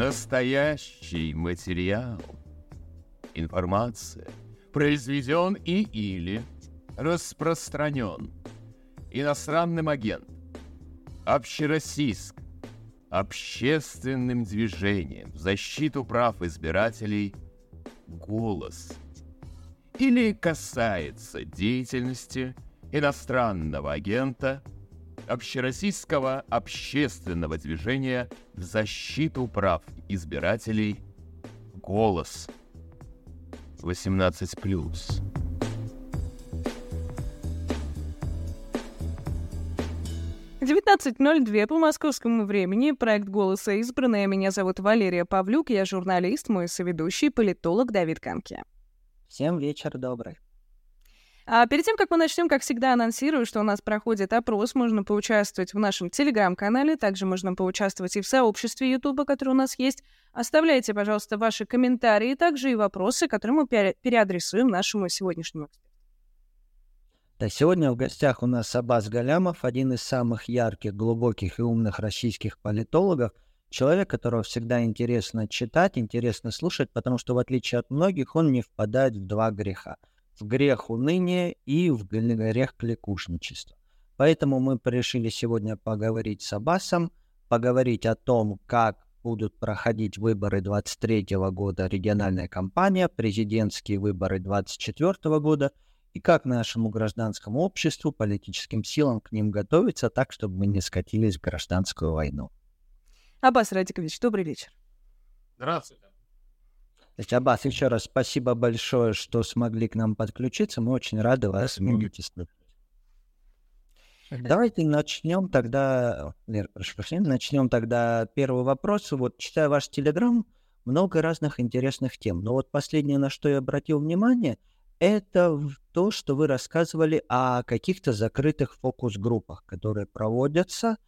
Настоящий материал. Информация произведен и или распространен иностранным агентом, общероссийск, общественным движением в защиту прав избирателей «Голос» или касается деятельности иностранного агента общероссийского общественного движения в защиту прав избирателей «Голос» 18+. 19.02 по московскому времени. Проект «Голоса избранная». Меня зовут Валерия Павлюк. Я журналист, мой соведущий, политолог Давид Канки. Всем вечер добрый. А перед тем, как мы начнем, как всегда, анонсирую, что у нас проходит опрос. Можно поучаствовать в нашем телеграм-канале, также можно поучаствовать и в сообществе Ютуба, которое у нас есть. Оставляйте, пожалуйста, ваши комментарии, также и вопросы, которые мы переадресуем нашему сегодняшнему эксперту. Да, сегодня в гостях у нас Абаз Галямов, один из самых ярких, глубоких и умных российских политологов, человек, которого всегда интересно читать, интересно слушать, потому что, в отличие от многих, он не впадает в два греха. В грех уныния и в грех кликушничества. Поэтому мы решили сегодня поговорить с Аббасом, поговорить о том, как будут проходить выборы 23 года, региональная кампания, президентские выборы 24 года – и как нашему гражданскому обществу, политическим силам к ним готовиться так, чтобы мы не скатились в гражданскую войну. Аббас Радикович, добрый вечер. Здравствуйте. Аббас, еще раз спасибо большое, что смогли к нам подключиться. Мы очень рады вас видеть. Давайте начнем тогда, Лер, прошу прощения, начнем тогда первый вопрос. Вот читая ваш телеграм, много разных интересных тем. Но вот последнее, на что я обратил внимание – это то, что вы рассказывали о каких-то закрытых фокус-группах, которые проводятся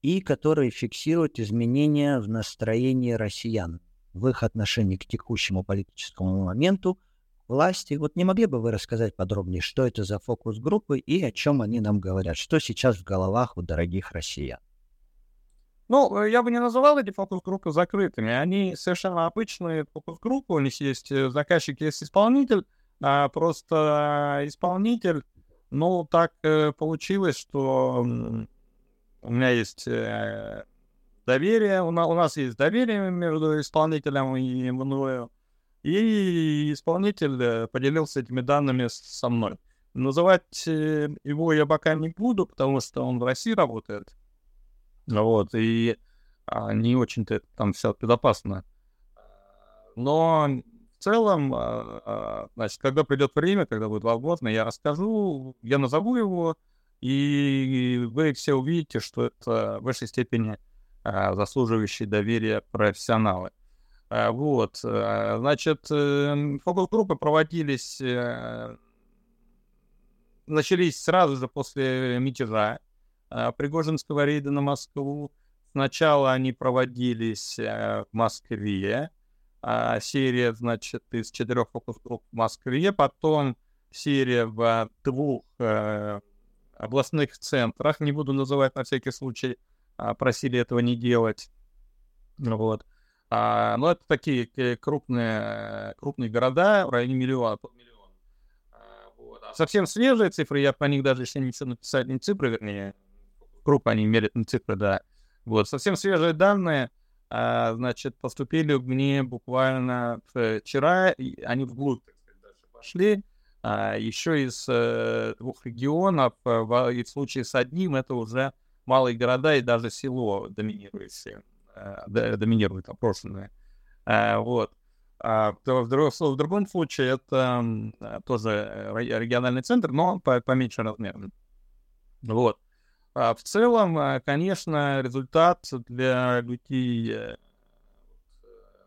и которые фиксируют изменения в настроении россиян в их отношении к текущему политическому моменту, власти. Вот не могли бы вы рассказать подробнее, что это за фокус-группы и о чем они нам говорят? Что сейчас в головах у дорогих россиян? Ну, я бы не называл эти фокус-группы закрытыми. Они совершенно обычные фокус-группы. У них есть э, заказчик, есть исполнитель а просто исполнитель, ну, так э, получилось, что у меня есть э, доверие, у, на, у нас есть доверие между исполнителем и мною, и исполнитель э, поделился этими данными со мной. Называть э, его я пока не буду, потому что он в России работает. Вот, и а, не очень-то там все безопасно. Но целом, а, а, значит, когда придет время, когда будет возможно, я расскажу, я назову его, и вы все увидите, что это в высшей степени заслуживающие доверия профессионалы. Вот, значит, э, фокус-группы проводились, э, начались сразу же после мятежа Пригожинского рейда на Москву. Сначала они проводились э, в Москве, а, серия, значит, из четырех фокус-групп в Москве, потом серия в двух э, областных центрах, не буду называть на всякий случай, а, просили этого не делать. Вот. А, но это такие крупные, крупные города в районе миллиона. А. А совсем свежие цифры, я по них даже еще ничего написать, не цифры, вернее, группы они мерят на цифры, да. Вот, совсем свежие данные — а, значит, поступили мне буквально вчера, они вглубь, так сказать, дальше пошли. А, еще из э, двух регионов, э, и в случае с одним, это уже малые города и даже село доминирующее, э, доминирует опрошенное. А, вот. А в, в другом случае это тоже региональный центр, но поменьше размером. Вот. А в целом, а, конечно, результат для людей э,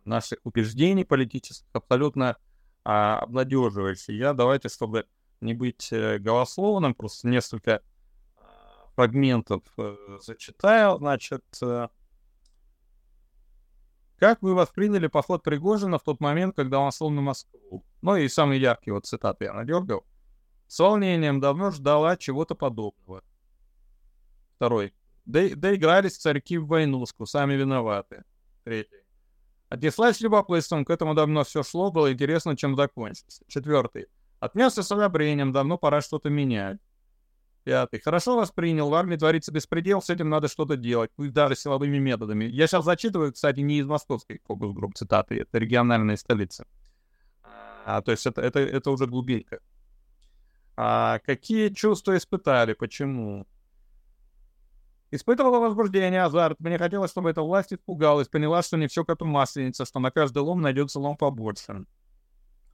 наших убеждений политических абсолютно а, обнадеживающий. Я давайте, чтобы не быть э, голословным, просто несколько фрагментов э, зачитаю. Значит, как вы восприняли поход Пригожина в тот момент, когда он шел на Москву? Ну и самые яркие вот цитаты я надергал. С волнением давно ждала чего-то подобного. Второй. Доигрались царьки в войнушку, сами виноваты. Третий. Отнеслась любопытством, к этому давно все шло, было интересно, чем закончится. Четвертый. Отнесся с одобрением, давно пора что-то менять. Пятый. Хорошо воспринял, в армии творится беспредел, с этим надо что-то делать, пусть даже силовыми методами. Я сейчас зачитываю, кстати, не из московской фокус-групп цитаты, это региональные столицы. А, то есть это, это, это уже глубинка. А какие чувства испытали, почему? Испытывала возбуждение, азарт. Мне хотелось, чтобы эта власть испугалась, поняла, что не все коту масленица, что на каждый лом найдется лом побольше.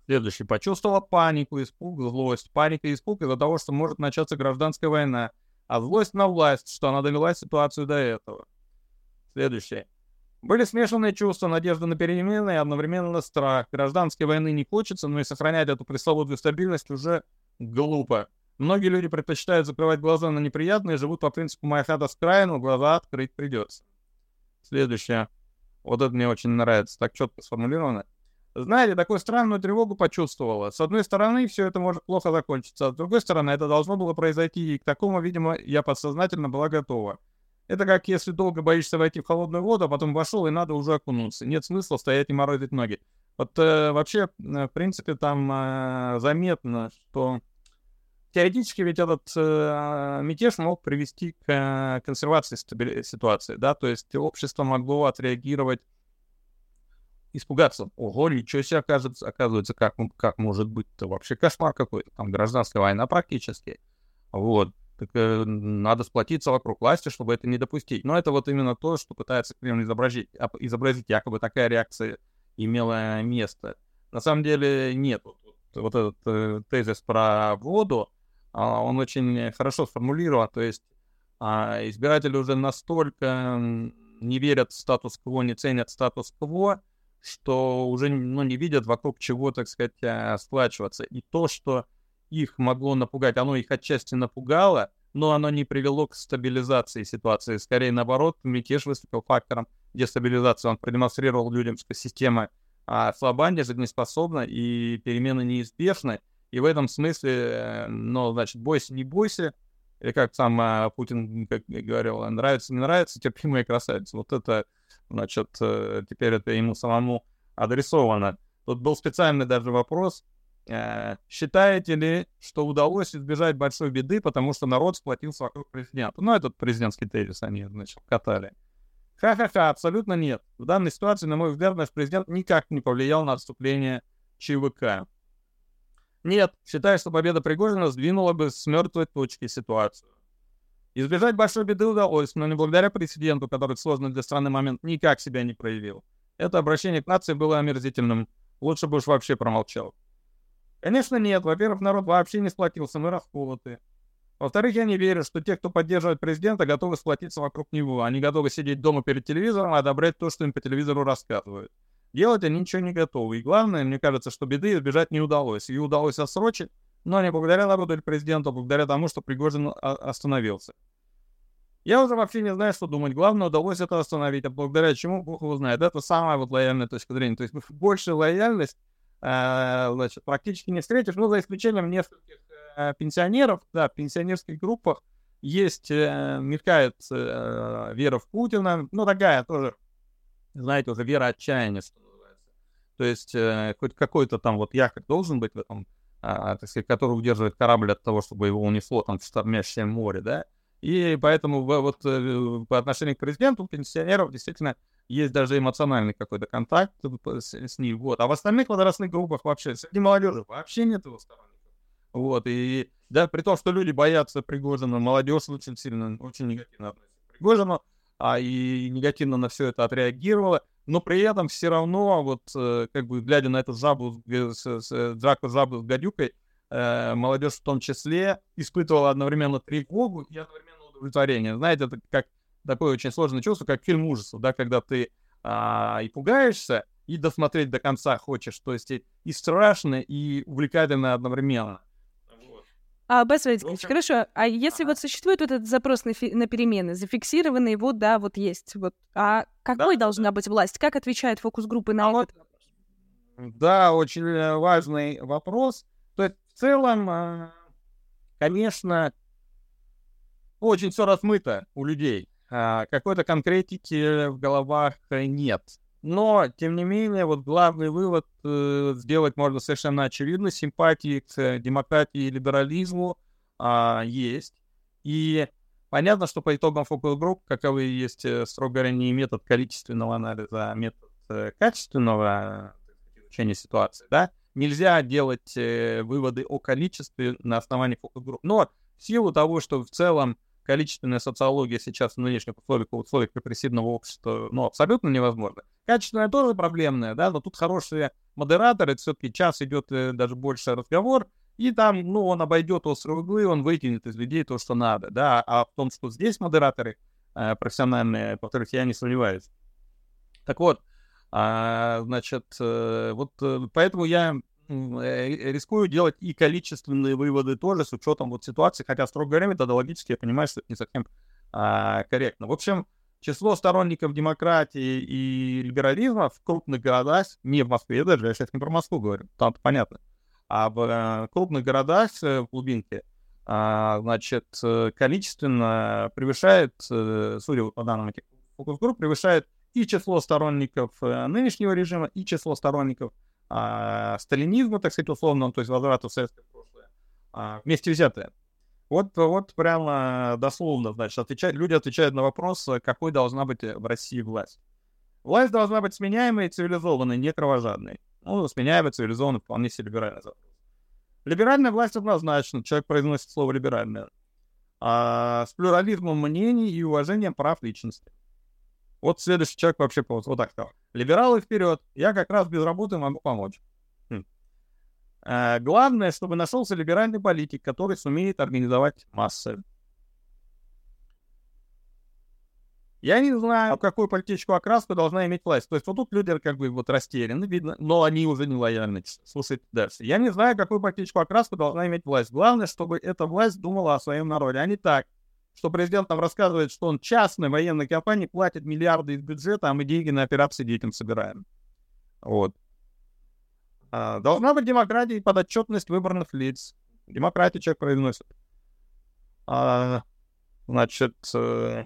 Следующий. Почувствовала панику, испуг, злость. Паника и испуг из-за того, что может начаться гражданская война. А злость на власть, что она довела ситуацию до этого. Следующее. Были смешанные чувства, надежда на перемены и одновременно страх. Гражданской войны не хочется, но и сохранять эту пресловутую стабильность уже глупо. Многие люди предпочитают закрывать глаза на неприятные, живут по принципу «моя хата с краю, но глаза открыть придется». Следующее. Вот это мне очень нравится, так четко сформулировано. Знаете, такую странную тревогу почувствовала. С одной стороны, все это может плохо закончиться, а с другой стороны, это должно было произойти, и к такому, видимо, я подсознательно была готова. Это как если долго боишься войти в холодную воду, а потом вошел, и надо уже окунуться. Нет смысла стоять и морозить ноги. Вот э, вообще, э, в принципе, там э, заметно, что теоретически ведь этот э, мятеж мог привести к э, консервации стабили- ситуации, да, то есть общество могло отреагировать, испугаться, ого, ничего себе, оказывается, оказывается как, как может быть-то вообще кошмар какой-то, там гражданская война практически, вот, так э, надо сплотиться вокруг власти, чтобы это не допустить. Но это вот именно то, что пытается Кремль изобразить, изобразить якобы такая реакция имела место. На самом деле нет. Вот, вот этот э, тезис про воду, а, он очень хорошо сформулирован. То есть а, избиратели уже настолько не верят в статус-кво, не ценят статус-кво, что уже ну, не видят вокруг чего, так сказать, а, сплачиваться. И то, что их могло напугать, оно их отчасти напугало, но оно не привело к стабилизации ситуации. Скорее наоборот, мятеж выступил фактором дестабилизации. Он продемонстрировал людям, что система а, слаба, жизнеспособна и перемены неизбежны. И в этом смысле, ну, значит, бойся, не бойся, или как сам а, Путин как говорил, нравится, не нравится, терпимая красавица. Вот это, значит, э, теперь это ему самому адресовано. Тут был специальный даже вопрос. Э, считаете ли, что удалось избежать большой беды, потому что народ сплотился вокруг президента? Ну, этот президентский тезис они, значит, катали. Ха-ха-ха, абсолютно нет. В данной ситуации, на мой взгляд, наш президент никак не повлиял на отступление ЧВК. Нет, считаю, что победа Пригожина сдвинула бы с мертвой точки ситуацию. Избежать большой беды удалось, но не благодаря президенту, который в сложный для страны момент никак себя не проявил. Это обращение к нации было омерзительным. Лучше бы уж вообще промолчал. Конечно, нет. Во-первых, народ вообще не сплотился, мы расколоты. Во-вторых, я не верю, что те, кто поддерживает президента, готовы сплотиться вокруг него. Они готовы сидеть дома перед телевизором и одобрять то, что им по телевизору рассказывают. Делать они ничего не готовы. И главное, мне кажется, что беды избежать не удалось. Ее удалось отсрочить, но не благодаря народу или президенту, а благодаря тому, что Пригожин остановился. Я уже вообще не знаю, что думать. Главное, удалось это остановить, а благодаря чему, Бог его знает. Это самая вот лояльная точка зрения. То есть больше лояльность, э, значит, практически не встретишь, ну, за исключением нескольких э, пенсионеров, да, в пенсионерских группах есть, э, мелькает э, вера в Путина, ну, такая тоже, знаете, уже вера отчаяния, что то есть э, хоть какой-то там вот якорь должен быть в этом, э, так сказать, который удерживает корабль от того, чтобы его унесло там в штормящее море, да. И поэтому вот э, по отношению к президенту, пенсионеров действительно есть даже эмоциональный какой-то контакт с, с ним. Вот. А в остальных возрастных группах вообще, среди молодежи вообще нет его сторонников. Вот. И да, при том, что люди боятся Пригожина, молодежь очень сильно, очень негативно относится к Пригожину, а и негативно на все это отреагировала но при этом все равно, вот э, как бы глядя на с, с, драку жабы с гадюкой, э, молодежь в том числе испытывала одновременно тревогу и одновременно удовлетворение. Знаете, это как такое очень сложное чувство, как фильм ужасов, да, когда ты а, и пугаешься, и досмотреть до конца хочешь. То есть и страшно, и увлекательно одновременно. А, Бас Владимирович, хорошо. А если вот существует вот этот запрос на, фи- на перемены, зафиксированный, вот, да, вот есть, вот, а какой да, должна да. быть власть? Как отвечает фокус-группы на а этот? Да, очень э, важный вопрос. То есть в целом, а, конечно, очень все размыто у людей. А, какой-то конкретики в головах нет. Но, тем не менее, вот главный вывод э, сделать можно совершенно очевидно. Симпатии к демократии и либерализму э, есть. И понятно, что по итогам фокус-групп, каковы есть, э, строго говоря, не метод количественного анализа, а метод э, качественного изучения ситуации, да, нельзя делать э, выводы о количестве на основании фокус-групп. Но в силу того, что в целом количественная социология сейчас в нынешних условиях, условиях репрессивного общества, ну, абсолютно невозможно. Качественная тоже проблемная, да, но тут хорошие модераторы, все-таки час идет э, даже больше разговор, и там, ну, он обойдет острые углы, он вытянет из людей то, что надо, да, а в том, что здесь модераторы э, профессиональные, в которых я не сомневаюсь. Так вот, а, значит, э, вот э, поэтому я рискую делать и количественные выводы тоже с учетом вот ситуации, хотя, строго говоря, методологически я понимаю, что это не совсем а, корректно. В общем, число сторонников демократии и либерализма в крупных городах, не в Москве даже, я сейчас не про Москву говорю, там понятно, а в а, крупных городах э, в глубинке, а, значит, количественно превышает, судя по данным этих фокус-групп, превышает и число сторонников нынешнего режима, и число сторонников а, сталинизма, так сказать, условно, то есть возврата в советское прошлое, а, вместе взятые. Вот, вот прямо дословно, значит, отвечать, люди отвечают на вопрос, какой должна быть в России власть. Власть должна быть сменяемой и цивилизованной, не кровожадной. Ну, сменяемой, цивилизованной, вполне себе либеральный. Либеральная власть однозначно, человек произносит слово либеральная, а, с плюрализмом мнений и уважением прав личности. Вот следующий человек вообще вот, вот так сказал. Либералы вперед, я как раз без работы могу помочь. А, главное, чтобы нашелся либеральный политик, который сумеет организовать массы. Я не знаю, какую политическую окраску должна иметь власть. То есть вот тут люди как бы вот растеряны, видно, но они уже не лояльны. Слушайте дальше. Я не знаю, какую политическую окраску должна иметь власть. Главное, чтобы эта власть думала о своем народе, а не так что президент нам рассказывает, что он частной военной компании платит миллиарды из бюджета, а мы деньги на операции детям собираем. Вот. А, должна быть демократия и подотчетность выбранных лиц. Демократия человек произносит. А, значит... Э...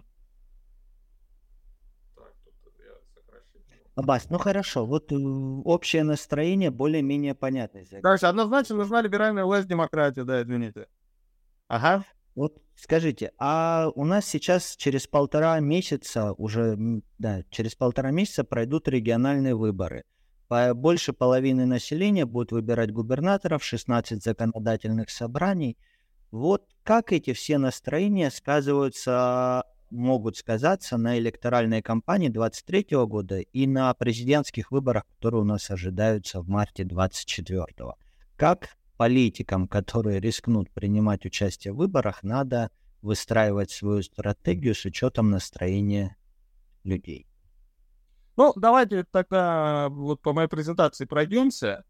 Аббас, ну хорошо, вот э, общее настроение более-менее понятное. Короче, однозначно нужна либеральная власть демократия, да, извините. Ага. Вот скажите, а у нас сейчас через полтора месяца уже, да, через полтора месяца пройдут региональные выборы. Больше половины населения будет выбирать губернаторов, 16 законодательных собраний. Вот как эти все настроения сказываются, могут сказаться на электоральной кампании 23 года и на президентских выборах, которые у нас ожидаются в марте 24 -го. Как политикам, которые рискнут принимать участие в выборах, надо выстраивать свою стратегию с учетом настроения людей. Ну, давайте тогда вот по моей презентации пройдемся,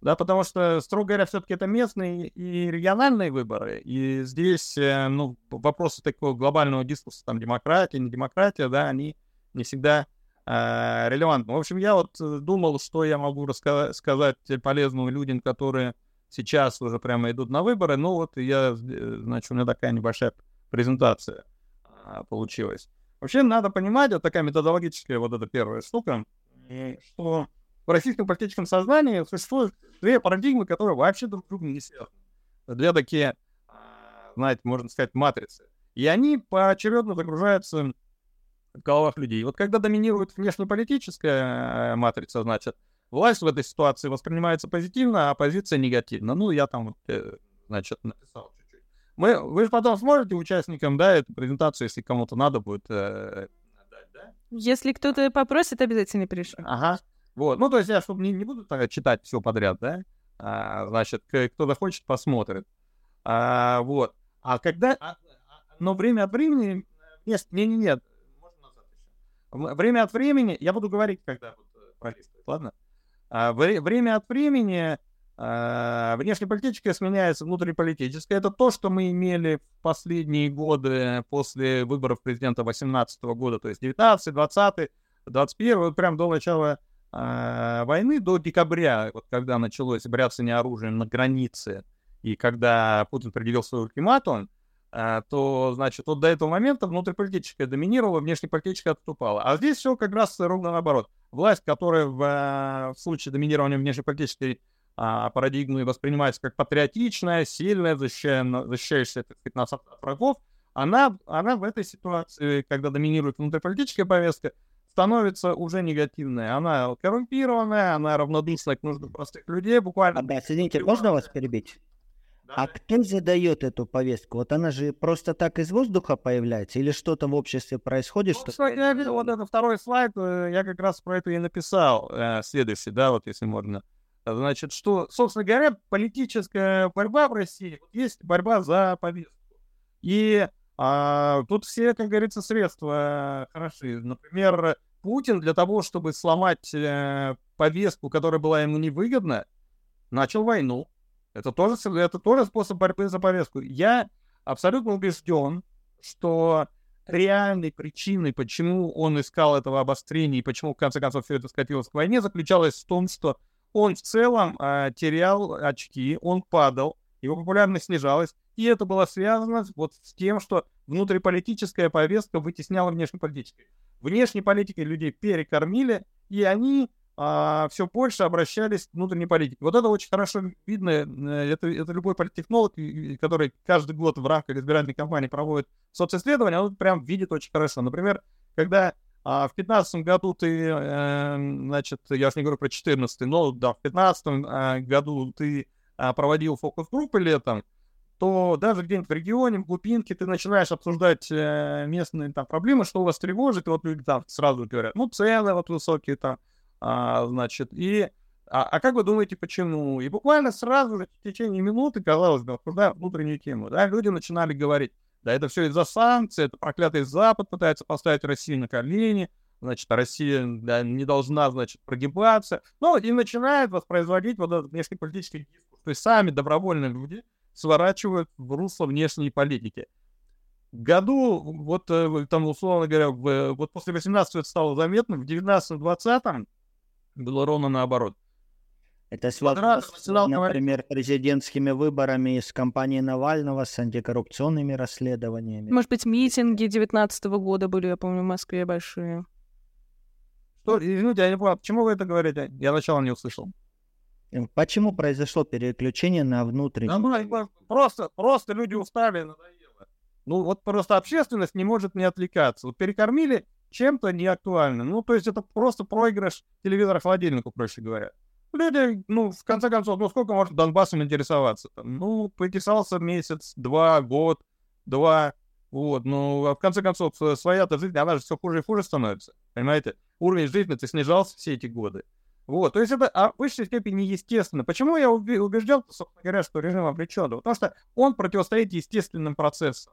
да, потому что, строго говоря, все-таки это местные и региональные выборы, и здесь, э, ну, вопросы такого глобального дискурса, там, демократия, не демократия, да, они не всегда э, релевантны. В общем, я вот э, думал, что я могу рассказать сказать полезным людям, которые сейчас уже прямо идут на выборы. Ну вот я, э, значит, у меня такая небольшая презентация а, получилась. Вообще надо понимать, вот такая методологическая вот эта первая штука, что в российском политическом сознании существуют две парадигмы, которые вообще друг с другом не связаны. Две такие, а, знаете, можно сказать, матрицы. И они поочередно загружаются в головах людей. Вот когда доминирует внешнеполитическая э, матрица, значит, власть в этой ситуации воспринимается позитивно, а оппозиция негативно. Ну, я там, э, значит, написал. Мы, вы же потом сможете участникам, да, эту презентацию, если кому-то надо будет э, да? Если кто-то попросит, обязательно пришлю. Ага. Вот. Ну, то есть я, чтобы не, не буду так, читать все подряд, да, а, значит, кто захочет, посмотрит. А, вот. А когда... А, но время от времени... Нет, нет, нет, можно назад еще. Время от времени... Я буду говорить, когда вот, э, пролистывать, ладно? А, время от времени внешнеполитическое сменяется внутриполитическое. Это то, что мы имели в последние годы после выборов президента 2018 года, то есть 19, 20, 21, вот прям до начала э, войны, до декабря, вот когда началось бряцание оружием на границе, и когда Путин предъявил свой ультиматум, а, то, значит, вот до этого момента внутриполитическое доминировало, внешнеполитическое отступало. А здесь все как раз ровно наоборот. Власть, которая в, а, в случае доминирования внешнеполитической а, парадигмы воспринимается как патриотичная, сильная, защищающая, защищающая так сказать, нас от врагов, она, она в этой ситуации, когда доминирует внутриполитическая повестка, становится уже негативная. Она коррумпированная, она равнодушна к нуждам простых людей, буквально. Да, извините, можно вас перебить? А кто задает эту повестку? Вот она же просто так из воздуха появляется или что-то в обществе происходит? Ну, что... я видел вот это второй слайд, э, я как раз про это и написал, э, следующий, да, вот если можно. Значит, что, собственно говоря, политическая борьба в России, есть борьба за повестку. И а, тут все, как говорится, средства хороши. Например, Путин для того, чтобы сломать э, повестку, которая была ему невыгодна, начал войну. Это тоже, это тоже способ борьбы за повестку. Я абсолютно убежден, что реальной причиной, почему он искал этого обострения и почему, в конце концов, все это скатилось к войне, заключалась в том, что он в целом э, терял очки, он падал, его популярность снижалась, и это было связано вот с тем, что внутриполитическая повестка вытесняла внешнеполитическую. Внешней политикой людей перекормили, и они а, все больше обращались к внутренней политике. Вот это очень хорошо видно. Э, это, это любой политтехнолог, который каждый год в рамках избирательной кампании проводит социсследования, он прям видит очень хорошо. Например, когда а, в 2015 году ты, э, значит, я же не говорю про 2014, но да, в 2015 э, году ты э, проводил фокус-группы летом, то даже где-нибудь в регионе, в глубинке, ты начинаешь обсуждать э, местные там проблемы, что у вас тревожит, и вот люди там сразу говорят, ну, цены вот высокие там, а, значит, и... А, а как вы думаете, почему? И буквально сразу же в течение минуты, казалось бы, обсуждаем внутреннюю тему, да, люди начинали говорить, да, это все из-за санкций, это проклятый Запад пытается поставить Россию на колени, значит, Россия да, не должна, значит, прогибаться. Ну, и начинает воспроизводить вот этот внешнеполитический дискурс. То есть сами добровольные люди сворачивают в русло внешней политики году, вот э, там, условно говоря, в, вот после 18 это стало заметно, в 19-20 было ровно наоборот. Это связано, с, например, президентскими выборами с кампанией Навального, с антикоррупционными расследованиями. Может быть, митинги 19 года были, я помню, в Москве большие. Что? Извините, я не понял, почему вы это говорите? Я начало не услышал. Э, почему произошло переключение на внутренний? Да, просто, просто люди устали, надоело. Ну, вот просто общественность не может не отвлекаться. Вот перекормили чем-то неактуально. Ну, то есть это просто проигрыш телевизора-холодильнику, проще говоря. Люди, ну, в конце концов, ну, сколько может Донбассом интересоваться? Там? Ну, поинтересовался месяц, два, год, два, вот, ну, а в конце концов, своя-то жизнь, она же все хуже и хуже становится, понимаете? Уровень жизни-то снижался все эти годы. Вот, то есть это а, в высшей степени естественно. Почему я убежден, собственно говоря, что режим обречен? Потому что он противостоит естественным процессам.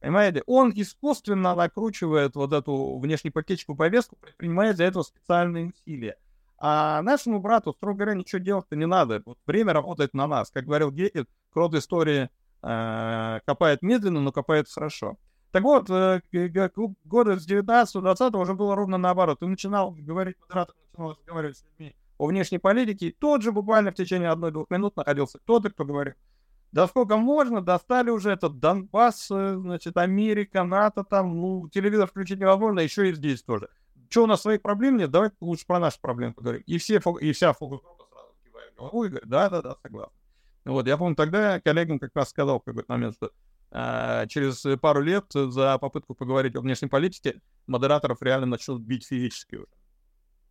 Понимаете, он искусственно накручивает вот эту внешнеполитическую повестку, предпринимая для этого специальные усилия. А нашему брату, строго говоря, ничего делать-то не надо. Вот время работает на нас. Как говорил Гекет, крот истории э, копает медленно, но копает хорошо. Так вот, э, года с 19-20 уже было ровно наоборот. Ты начинал говорить, модератор начинал разговаривать с людьми о внешней политике, и тот же буквально в течение одной-двух минут находился кто-то, кто говорит, да сколько можно, достали уже этот Донбасс, э, значит, Америка, НАТО, там, ну, телевизор включить невозможно, еще и здесь тоже. Что у нас своих проблем нет, давайте лучше про наши проблемы поговорим. И, все, и вся фокус-группа сразу кивает головой говорит, да-да-да, согласен. Вот, я помню, тогда коллегам как раз сказал в какой-то момент, что а, через пару лет за попытку поговорить о внешней политике модераторов реально начнут бить физически уже.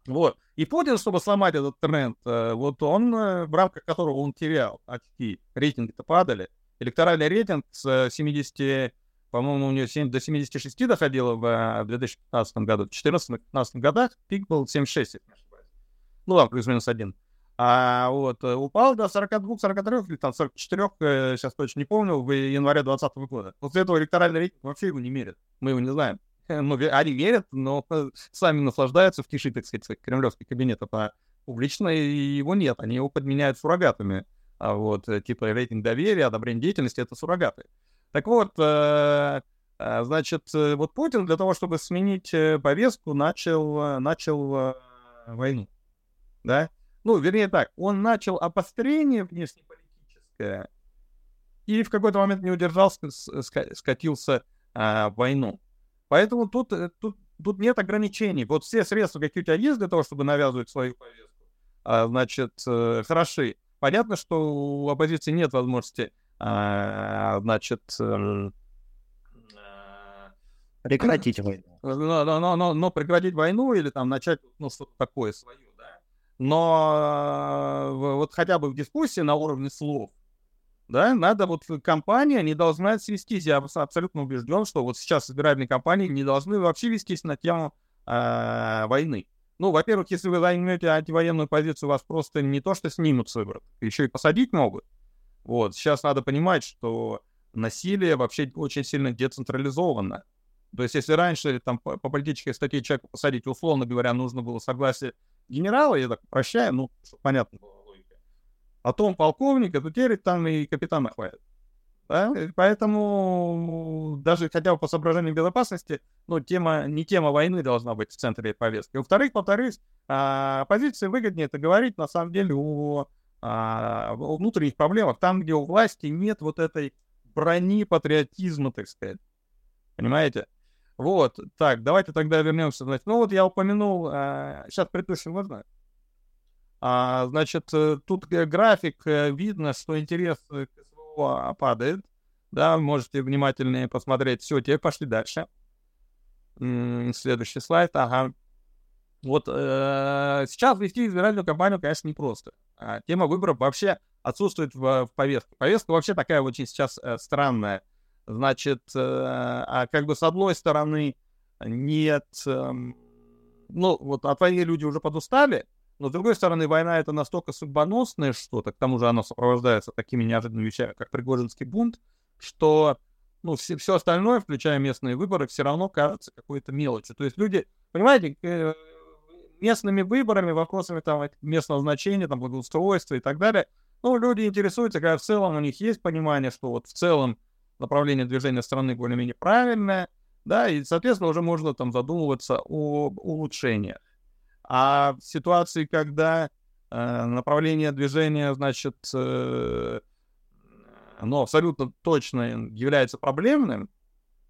Вот. И Путин, чтобы сломать этот тренд, э, вот он, э, в рамках которого он терял очки, рейтинги-то падали. Электоральный рейтинг с 70, по-моему, у него 7, до 76 доходило в 2015 э, году. В 2014-2015 годах пик был 76, если не ошибаюсь. Ну, там, плюс-минус один. А вот упал до 42-43 или там 44, сейчас точно не помню, в январе 2020 года. После этого электоральный рейтинг вообще его не мерят. Мы его не знаем. ну, они верят, но сами наслаждаются в тиши, так сказать, кремлевский кабинет, а публично его нет, они его подменяют суррогатами. А вот, э, типа, рейтинг доверия, одобрение деятельности — это суррогаты. Так вот, э, э, значит, вот Путин для того, чтобы сменить повестку, начал, начал войну, да? Ну, вернее так, он начал обострение внешнеполитическое, и в какой-то момент не удержался, скатился а, в войну. Поэтому тут, э, тут, тут нет ограничений. Вот все средства, какие у тебя есть для того, чтобы навязывать свою повестку, а, значит, э, хороши. Понятно, что у оппозиции нет возможности, значит, эм, прекратить войну. Но, но, но, но прекратить войну или там начать ну, что-то такое свое, да. Но э, вот хотя бы в дискуссии на уровне слов, да, надо вот компания не должна свестись. Я абсолютно убежден, что вот сейчас избирательные компании не должны вообще вестись на тему э, войны. Ну, во-первых, если вы займете антивоенную позицию, вас просто не то что снимут с выборов, еще и посадить могут. Вот, сейчас надо понимать, что насилие вообще очень сильно децентрализовано. То есть, если раньше там по, по политической статье человека посадить, условно говоря, нужно было согласие генерала, я так прощаю, ну, понятно было логика. Потом полковника, то теперь там и капитана хватит. Да? Поэтому даже хотя бы по соображениям безопасности, ну, тема, не тема войны должна быть в центре повестки. Во-вторых, повторюсь, а, оппозиции выгоднее это говорить, на самом деле, о, а, о внутренних проблемах, там, где у власти нет вот этой брони патриотизма, так сказать. Понимаете? Вот, так, давайте тогда вернемся. Значит, ну вот я упомянул, а, сейчас предыдущий можно? А, значит, э, тут график, э, видно, что интерес к СВО падает. Да, можете внимательнее посмотреть. Все, теперь пошли дальше. Следующий слайд, ага. Вот э, сейчас вести избирательную кампанию, конечно, непросто. А, тема выборов вообще отсутствует в, в повестке. Повестка вообще такая очень сейчас э, странная. Значит, э, а как бы с одной стороны нет, э, ну вот от войны люди уже подустали, но с другой стороны война это настолько судьбоносное что-то, к тому же она сопровождается такими неожиданными вещами, как Пригожинский бунт, что ну, все, все остальное, включая местные выборы, все равно кажется какой-то мелочью. То есть люди, понимаете, э, местными выборами, вопросами там местного значения, там благоустройства и так далее, ну, люди интересуются, когда в целом у них есть понимание, что вот в целом направление движения страны более-менее правильное, да, и, соответственно, уже можно там задумываться о улучшениях. А в ситуации, когда э, направление движения, значит, э, оно абсолютно точно является проблемным,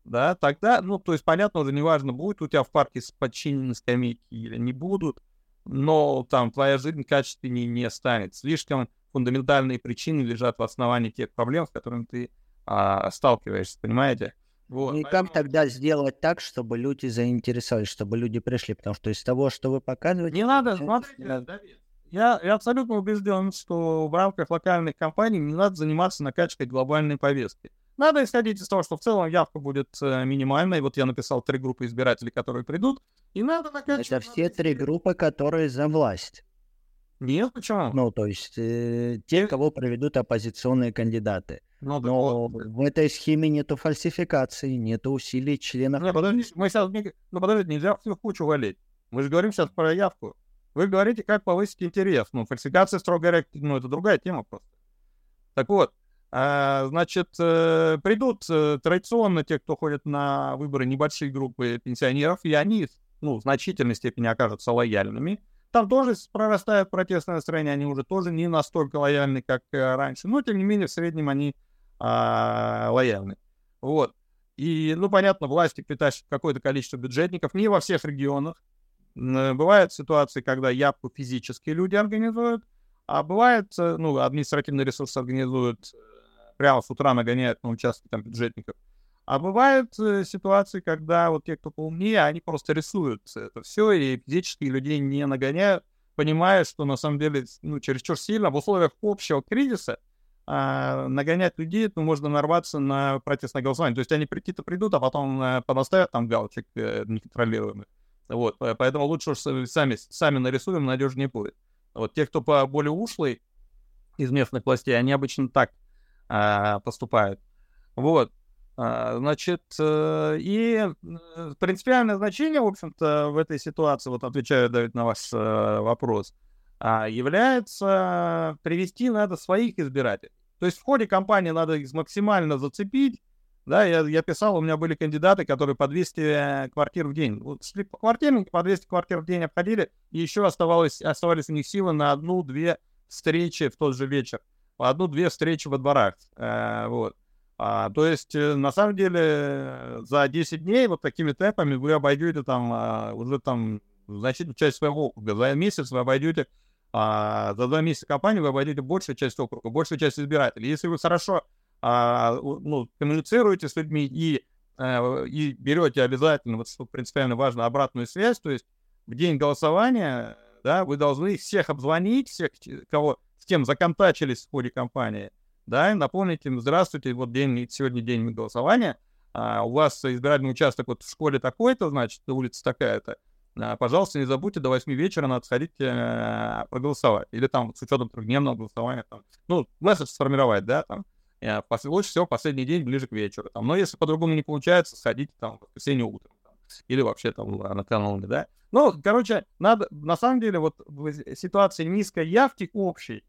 да, тогда, ну, то есть, понятно, уже неважно, будет у тебя в парке подчинены скамейки или не будут, но там твоя жизнь качественнее не станет. Слишком фундаментальные причины лежат в основании тех проблем, с которыми ты а, сталкиваешься, понимаете? Вот, и поэтому... как тогда сделать так, чтобы люди заинтересовались, чтобы люди пришли? Потому что из того, что вы показываете... Не надо, смотрите, я, я абсолютно убежден, что в рамках локальных компаний не надо заниматься накачкой глобальной повестки. Надо исходить из того, что в целом явка будет э, минимальной. Вот я написал три группы избирателей, которые придут. И надо накачивать... Это все три группы, которые за власть. Нет, почему? Ну, то есть э, те, кого проведут оппозиционные кандидаты. Ну, Но вот. в этой схеме нету фальсификации, нету усилий членов. Не, подожди, мы сейчас, ну подождите, нельзя всю кучу валить. Мы же говорим сейчас про явку. Вы говорите, как повысить интерес. Ну, фальсификация, строго говоря, ну, это другая тема просто. Так вот, значит, э, придут э, традиционно те, кто ходит на выборы, небольшие группы пенсионеров, и они, ну, в значительной степени окажутся лояльными. Там тоже прорастает протестное настроение, они уже тоже не настолько лояльны, как э, раньше, но, тем не менее, в среднем они а, лояльны. Вот. И, ну, понятно, власти притащат какое-то количество бюджетников, не во всех регионах. Бывают ситуации, когда явку физические люди организуют, а бывает, ну, административный ресурс организуют, прямо с утра нагоняют на участки там бюджетников. А бывают э, ситуации, когда вот те, кто поумнее, они просто рисуют это все, и физически людей не нагоняют, понимая, что на самом деле, ну, чересчур сильно в условиях общего кризиса а, нагонять людей, ну, можно нарваться на протестное голосование. То есть они прийти-то придут, а потом э, понаставят там галочек э, неконтролируемых. Вот, поэтому лучше сами, сами нарисуем, надежнее будет. Вот те, кто по более ушлый из местных властей, они обычно так поступают. Вот. А, значит, э, и э, принципиальное значение, в общем-то, в этой ситуации, вот отвечаю, Давид, на ваш э, вопрос, а, является привести надо своих избирателей. То есть в ходе кампании надо их максимально зацепить. Да, я, я писал, у меня были кандидаты, которые по 200 квартир в день. Вот шли по квартирам, по 200 квартир в день обходили, и еще оставалось, оставались у них силы на одну-две встречи в тот же вечер. Одну-две встречи во дворах. Э, вот. А, то есть, э, на самом деле, за 10 дней вот такими темпами вы обойдете там а, уже там значительную часть своего округа. За месяц вы обойдете, а, за два месяца кампании вы обойдете большую часть округа, большую часть избирателей. Если вы хорошо а, ну, коммуницируете с людьми и, а, и берете обязательно, вот что принципиально важно, обратную связь, то есть в день голосования, да, вы должны всех обзвонить, всех, кого с кем законтачились в ходе кампании, да, напомните здравствуйте, вот день, сегодня день голосования, а у вас избирательный участок вот в школе такой-то, значит, улица такая-то, а, пожалуйста, не забудьте, до 8 вечера надо сходить э, проголосовать. Или там с учетом трехдневного голосования, там, ну, месседж сформировать, да, там, э, лучше всего последний день ближе к вечеру. Там. Но если по-другому не получается, сходите там в воскресенье утром. Или вообще там накануне, да. Ну, короче, надо, на самом деле, вот в ситуации низкой явки общей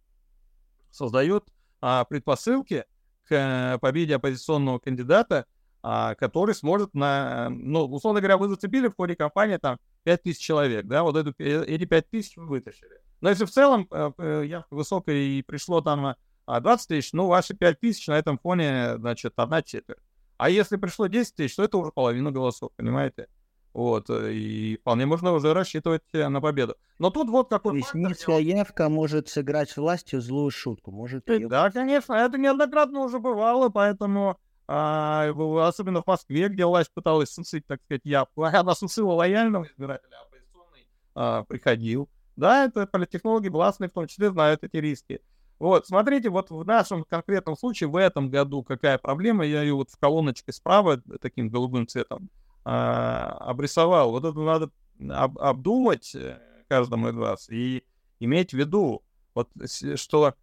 создает а, предпосылки к э, победе оппозиционного кандидата, а, который сможет на, ну, условно говоря, вы зацепили в ходе кампании там 5 тысяч человек, да, вот эту, э, эти 5 тысяч вы вытащили. Но если в целом э, явка высокая и пришло там 20 тысяч, ну, ваши 5 тысяч на этом фоне, значит, одна четверть. А если пришло 10 тысяч, то это уже половина голосов, понимаете? Вот, э, и вполне можно уже рассчитывать э, на победу. Но тут вот какой... То есть явка может сыграть властью злую шутку, может... Ее... Да, конечно, это неоднократно уже бывало, поэтому а, особенно в Москве, где власть пыталась сусыть, так сказать, явку, она сусыла лояльного избирателя, а оппозиционный а, приходил. Да, это политтехнологи властные в том числе знают эти риски. Вот, смотрите, вот в нашем конкретном случае в этом году какая проблема, я ее вот в колоночке справа таким голубым цветом а, обрисовал. Вот это надо об, обдумать э, каждому из вас и иметь в виду, вот, что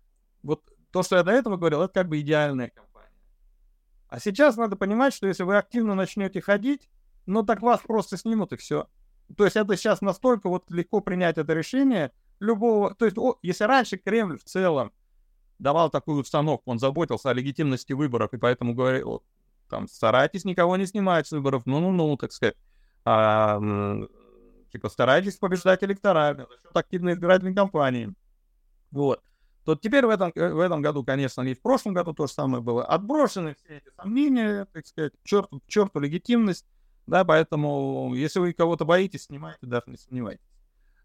вот то, что я до этого говорил, это как бы идеальная компания. А сейчас надо понимать, что если вы активно начнете ходить, ну так вас просто снимут и все. То есть это сейчас настолько вот легко принять это решение любого... То есть о, если раньше Кремль в целом давал такую установку, он заботился о легитимности выборов, и поэтому говорил, там, старайтесь никого не снимать с выборов, ну-ну-ну, так сказать. А, типа, старайтесь побеждать электорально за счет активной избирательной кампании. Вот. То теперь в этом, в этом году, конечно, и в прошлом году то же самое было. Отброшены все эти сомнения, так сказать, черту, черту легитимность, да, поэтому если вы кого-то боитесь, снимайте, даже не сомневайтесь.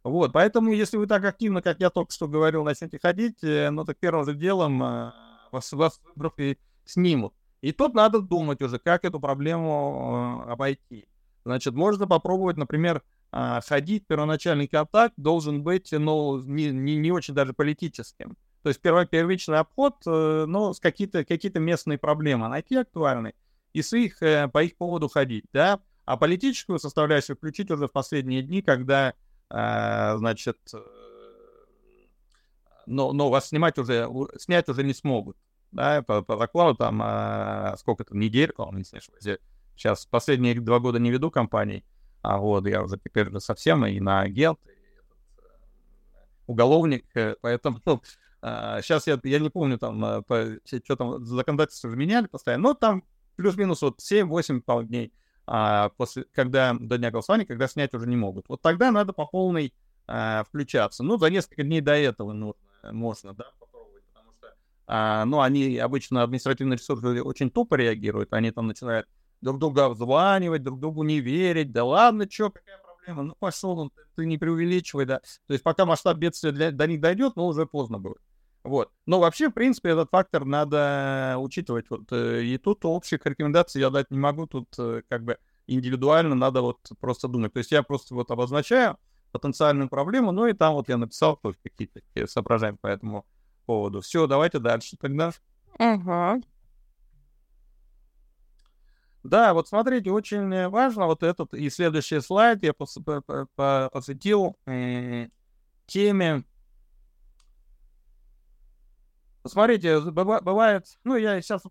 Вот, поэтому если вы так активно, как я только что говорил, начнете ходить, э, ну, так первым же делом э, вас, вас выборов и снимут. И тут надо думать уже, как эту проблему э, обойти. Значит, можно попробовать, например, э, ходить, первоначальный контакт должен быть, ну, не, не, не очень даже политическим. То есть первый, первичный обход, ну, с какие-то какие местные проблемы найти актуальные и с их, э, по их поводу ходить, да. А политическую составляющую включить уже в последние дни, когда, э, значит, но, но вас снимать уже, снять уже не смогут да, по, по закону там а, сколько-то недель, по-моему, не ошибаюсь. Сейчас последние два года не веду компаний, а вот я уже теперь уже совсем и на агент, и этот, уголовник, э, поэтому а, сейчас я, я не помню там, а, по, что там, законодательство уже меняли постоянно, но там плюс-минус вот 7-8 дней а, после, когда до дня голосования, когда снять уже не могут. Вот тогда надо по полной а, включаться. Ну, за несколько дней до этого нужно, можно, да, а, ну, они обычно, административные ресурсы очень тупо реагируют, они там начинают друг друга обзванивать, друг другу не верить, да ладно, что, какая проблема, ну, пошел, ну, ты, ты не преувеличивай, да. То есть пока масштаб бедствия для, до них дойдет, ну, уже поздно будет. Вот. Но вообще, в принципе, этот фактор надо учитывать. Вот. Э, и тут общих рекомендаций я дать не могу, тут э, как бы индивидуально надо вот просто думать. То есть я просто вот обозначаю потенциальную проблему, ну и там вот я написал какие-то соображения по этому поводу. Все, давайте дальше тогда. Ага. Да, вот смотрите, очень важно вот этот и следующий слайд я пос, по, по, посвятил э, теме. Смотрите, бывает, ну я сейчас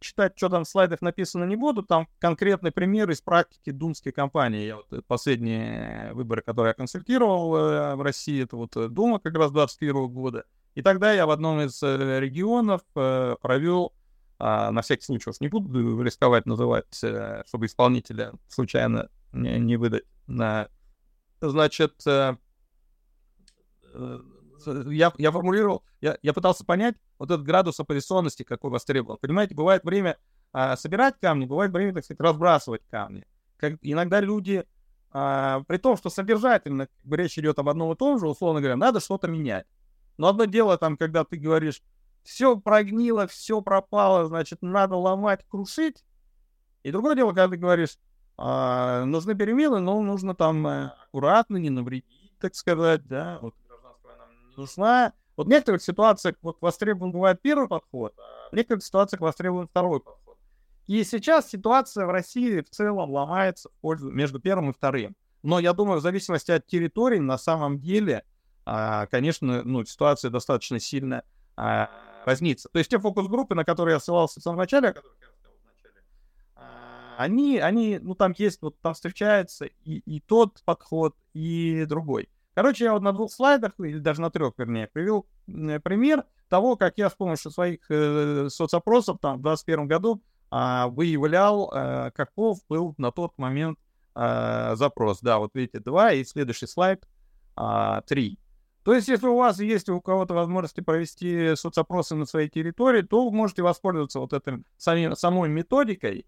читать, что там в слайдах написано не буду, там конкретный пример из практики думской кампании. Я вот последние выборы, которые я консультировал э, в России, это вот Дума как раз 21 года. И тогда я в одном из э, регионов э, провел, а, на всякий случай уж не буду рисковать называть, э, чтобы исполнителя случайно не, выдать, на, значит, я, я формулировал, я, я пытался понять вот этот градус оппозиционности, какой востребован. Понимаете, бывает время а, собирать камни, бывает время, так сказать, разбрасывать камни. Как, иногда люди, а, при том, что содержательно как бы, речь идет об одном и том же, условно говоря, надо что-то менять. Но одно дело, там, когда ты говоришь, все прогнило, все пропало, значит, надо ломать, крушить. И другое дело, когда ты говоришь, а, нужны перемены, но нужно там э, аккуратно, не навредить, так сказать, да, вот гражданская нам не нужна. Вот в некоторых ситуациях вот востребован бывает первый подход, а в некоторых ситуациях востребован второй подход. И сейчас ситуация в России в целом ломается в пользу между первым и вторым. Но я думаю, в зависимости от территории, на самом деле, конечно, ну, ситуация достаточно сильно а, разнится. То есть те фокус-группы, на которые я ссылался в самом начале, о которых я рассказал в начале, а, они, они, ну, там есть, вот там встречается и, и тот подход, и другой. Короче, я вот на двух слайдах, или даже на трех, вернее, привел пример того, как я с помощью своих э, соцопросов там в 2021 году э, выявлял, э, каков был на тот момент э, запрос. Да, вот видите, два, и следующий слайд э, три. То есть, если у вас есть у кого-то возможности провести соцопросы на своей территории, то вы можете воспользоваться вот этой самой, самой методикой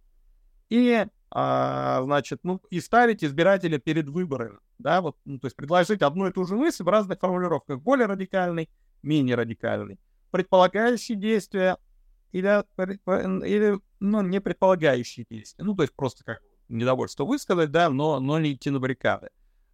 и, а, значит, ну, и ставить избирателя перед выборами, да, вот, ну, то есть предложить одну и ту же мысль в разных формулировках, более радикальный, менее радикальный, предполагающий действия или, или ну, не предполагающие действия, ну, то есть просто как недовольство высказать, да, но, но не идти на баррикады.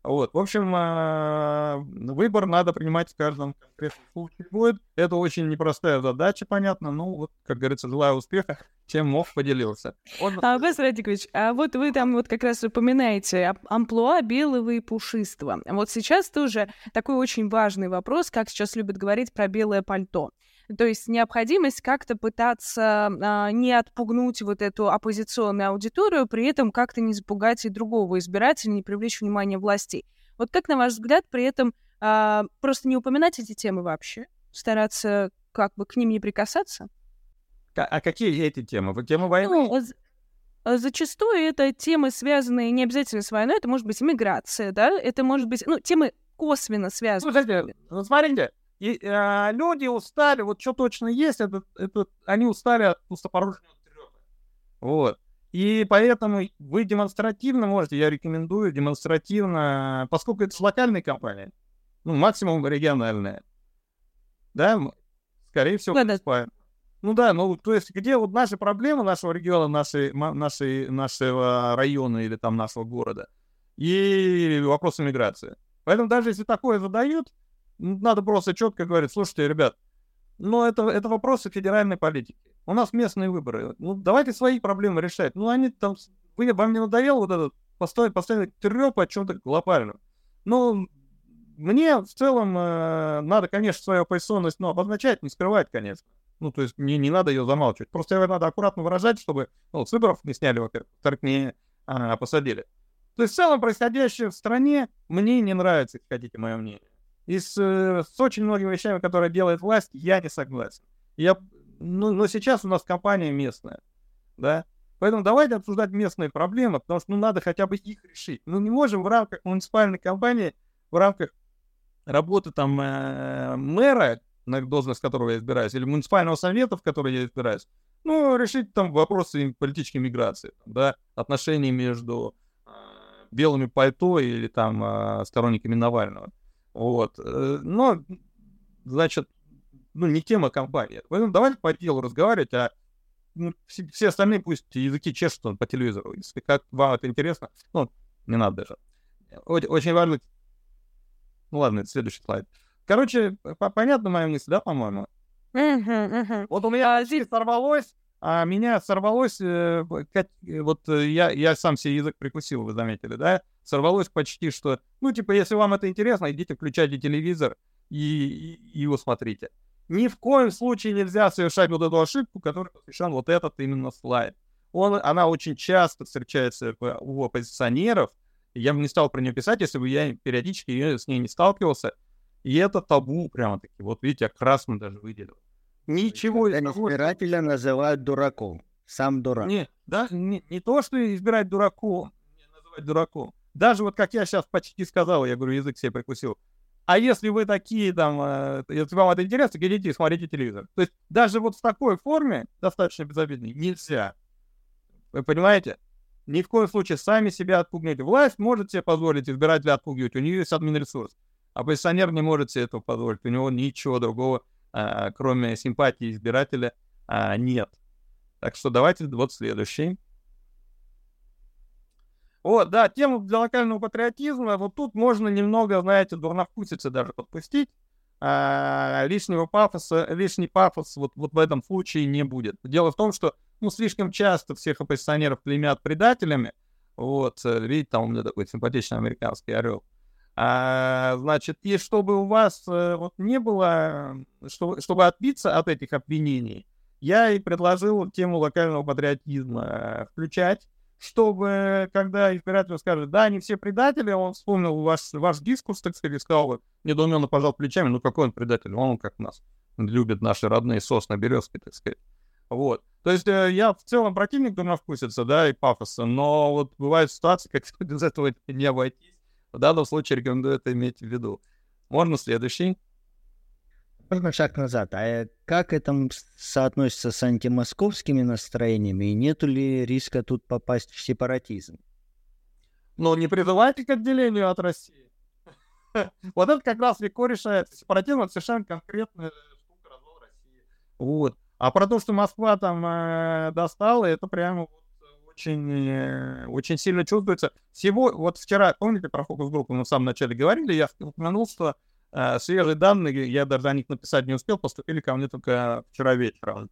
Вот, в общем, а, выбор надо принимать в каждом конкретном случае будет. Это очень непростая задача, понятно. Ну, вот, как говорится, желаю успеха. Чем мог, поделился. Он... А, Вес Радикович, а вот вы там вот как раз упоминаете амплуа белого и пушистого. Вот сейчас тоже такой очень важный вопрос, как сейчас любят говорить про белое пальто. То есть необходимость как-то пытаться а, не отпугнуть вот эту оппозиционную аудиторию, при этом как-то не запугать и другого избирателя, не привлечь внимание властей. Вот как, на ваш взгляд, при этом а, просто не упоминать эти темы вообще, стараться как бы к ним не прикасаться? А какие эти темы? Вы темы войны? Ну, а, Зачастую это темы, связанные не обязательно с войной, это может быть иммиграция, да, это может быть, ну, темы косвенно связаны. Слушайте, ну, смотрите, и э, люди устали, вот что точно есть, это, это они устали от пустопорожнего трёпа. Вот. И поэтому вы демонстративно можете, я рекомендую демонстративно, поскольку это локальная компания, ну, максимум региональная, да, скорее всего, да, да. Ну да, ну то есть где вот наши проблемы нашего региона, нашей, нашей, нашего района или там нашего города и вопросы миграции. Поэтому даже если такое задают, надо просто четко говорить, слушайте, ребят, ну это, это вопросы федеральной политики. У нас местные выборы. Ну давайте свои проблемы решать. Ну они там... Вы, вам не надоело вот этот постоянно, постоянно треп о чем-то глобальном? Ну, мне в целом э, надо, конечно, свою оппозиционность, но обозначать, не скрывать, конечно. Ну, то есть мне не надо ее замалчивать. Просто ее надо аккуратно выражать, чтобы ну, с выборов не сняли, во-первых, во не а, посадили. То есть в целом происходящее в стране мне не нравится, если хотите мое мнение. И с, э, с очень многими вещами, которые делает власть, я не согласен. Я, ну, но сейчас у нас компания местная, да, Поэтому давайте обсуждать местные проблемы, потому что ну, надо хотя бы их решить. Ну, не можем в рамках муниципальной компании, в рамках работы там э, мэра, на должность которого я избираюсь, или муниципального совета, в который я избираюсь, ну, решить там вопросы политической миграции, да, отношений между э, белыми пальто или там э, сторонниками Навального. Вот. Э, но, значит, ну, не тема компании. Поэтому давайте по делу разговаривать, а ну, все, все остальные пусть языки чешут по телевизору. Если как вам это интересно, ну, не надо даже. Очень, важно. Ну ладно, это следующий слайд. Короче, понятно моя мысль, да, по-моему? Вот у меня а, сорвалось, а меня сорвалось, э, вот э, я, я сам себе язык прикусил, вы заметили, да? Сорвалось почти что, ну, типа, если вам это интересно, идите, включайте телевизор и, и, и его смотрите. Ни в коем случае нельзя совершать вот эту ошибку, которая посвящен вот этот именно слайд. Он, она очень часто встречается у оппозиционеров. Я бы не стал про нее писать, если бы я периодически с ней не сталкивался. И это табу прямо-таки. Вот видите, я красным даже выделил. Ничего. Избирателя называют дураком. Сам дурак. Не, да, не, не то, что избирать дураком, не называть дураком. Даже вот как я сейчас почти сказал, я говорю, язык себе прикусил. А если вы такие там, э, если вам это интересно, идите и смотрите телевизор. То есть даже вот в такой форме, достаточно безобидной, нельзя. Вы понимаете? Ни в коем случае сами себя отпугните. Власть может себе позволить избирателя отпугивать, у нее есть админресурс. Оппозиционер не может себе этого позволить, у него ничего другого, а, кроме симпатии избирателя, а, нет. Так что давайте вот следующий. Вот, да, тему для локального патриотизма, вот тут можно немного, знаете, дурновкусицы даже подпустить. А, лишнего пафоса, лишний пафос вот, вот в этом случае не будет. Дело в том, что ну, слишком часто всех оппозиционеров клеймят предателями. Вот, э, видите, там у меня такой симпатичный американский орел. А, значит, и чтобы у вас э, вот не было, чтобы, чтобы отбиться от этих обвинений, я и предложил тему локального патриотизма э, включать чтобы, когда избиратель скажет, да, они все предатели, он вспомнил ваш, ваш дискурс, так сказать, сказал, недоуменно пожал плечами, ну какой он предатель, он как нас любит наши родные сосны, березки, так сказать. Вот. То есть э, я в целом противник дурновкусица, да, и пафоса, но вот бывают ситуации, как из этого не обойтись. В данном случае рекомендую это иметь в виду. Можно следующий. Можно шаг назад. А как это соотносится с антимосковскими настроениями? И нету ли риска тут попасть в сепаратизм? Ну, не призывайте к отделению от России. Вот это как раз легко решается. Сепаратизм — это совершенно конкретная штука развал России. Вот. А про то, что Москва там э, достала, это прямо очень, э, очень сильно чувствуется. Всего, вот вчера, помните, про фокус-группу мы в самом начале говорили, я упомянул, что э, свежие данные, я даже о них написать не успел, поступили ко мне только вчера вечером.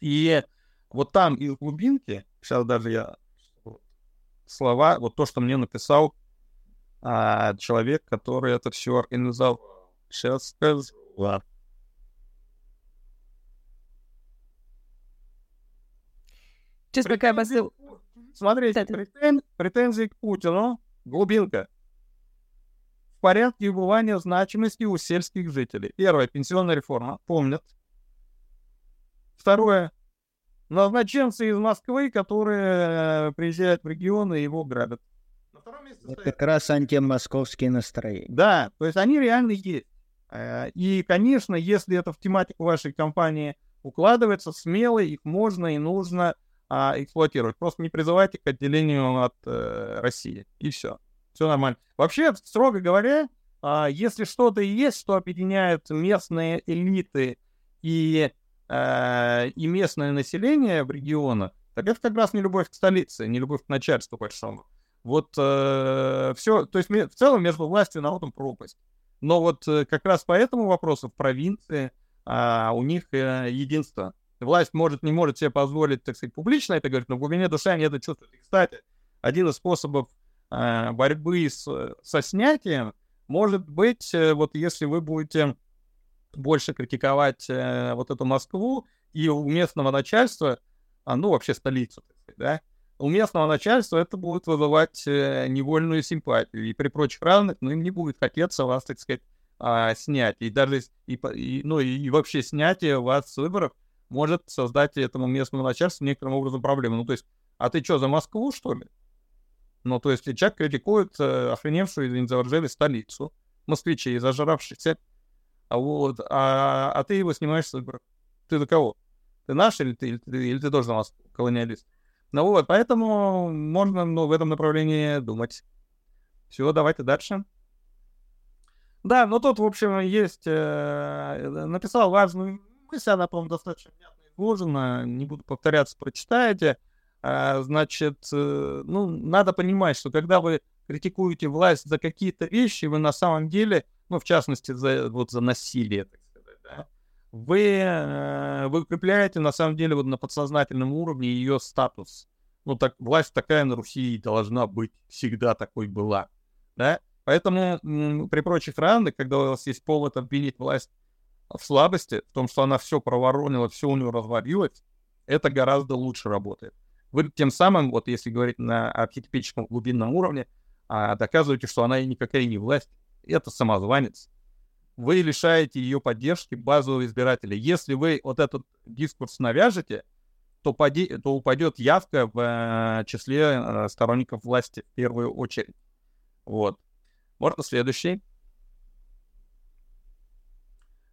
И вот там из глубинки, сейчас даже я слова, вот то, что мне написал а, человек, который это все организовал. Сейчас скажу. Ладно. Сейчас пока обосыл. Смотрите, претен... претензии к Путину, глубинка. В порядке убывания значимости у сельских жителей. Первое, пенсионная реформа, помнят. Второе, назначенцы из Москвы, которые э, приезжают в регионы и его грабят. На втором месте стоит... как раз антимосковские настроения. Да, то есть они реально есть. Э, и, конечно, если это в тематику вашей компании укладывается, смело их можно и нужно а, эксплуатировать. Просто не призывайте к отделению от э, России. И все. Все нормально. Вообще, строго говоря, а, если что-то есть, что объединяет местные элиты и, э, и местное население в регионах, так это как раз не любовь к столице, не любовь к начальству большому. Вот э, все, то есть в целом между властью и народом пропасть. Но вот э, как раз по этому вопросу в провинции э, у них э, единство власть может, не может себе позволить, так сказать, публично это говорить, но в глубине души они это чувствуют. И, кстати, один из способов борьбы с, со снятием может быть, э, вот если вы будете больше критиковать э, вот эту Москву и у местного начальства, а, ну, вообще столицу, да, у местного начальства это будет вызывать э, невольную симпатию. И при прочих равных, ну, им не будет хотеться вас, так сказать, а, снять. И даже, и, и, ну, и, вообще снятие вас с выборов может создать этому местному начальству некоторым образом проблемы. Ну, то есть, а ты что, за Москву, что ли? Ну, то есть, человек критикует э, охреневшую, извините за выражение, столицу, москвичей, зажравшихся, а, вот, а, а ты его снимаешь с выборов. Ты за кого? Ты наш или ты, или ты, или ты тоже за нас колониалист? Ну вот, поэтому можно ну, в этом направлении думать. Все, давайте дальше. Да, ну тут, в общем, есть... Э, написал важную мысль, она, по-моему, достаточно внятно изложена, не буду повторяться, прочитаете. А, значит, э, ну, надо понимать, что когда вы критикуете власть за какие-то вещи, вы на самом деле, ну, в частности, за, вот за насилие, так сказать, да, вы, э, вы укрепляете, на самом деле, вот на подсознательном уровне ее статус. Ну, так, власть такая на Руси должна быть, всегда такой была, да. Поэтому при прочих равных, когда у вас есть повод обвинить власть в слабости, в том, что она все проворонила, все у нее развалилось, это гораздо лучше работает. Вы тем самым, вот если говорить на архетипическом глубинном уровне, а, доказываете, что она и никакая не власть, это самозванец. Вы лишаете ее поддержки базового избирателя. Если вы вот этот дискурс навяжете, то, поди, то упадет явка в э, числе э, сторонников власти в первую очередь. Вот. Можно следующий.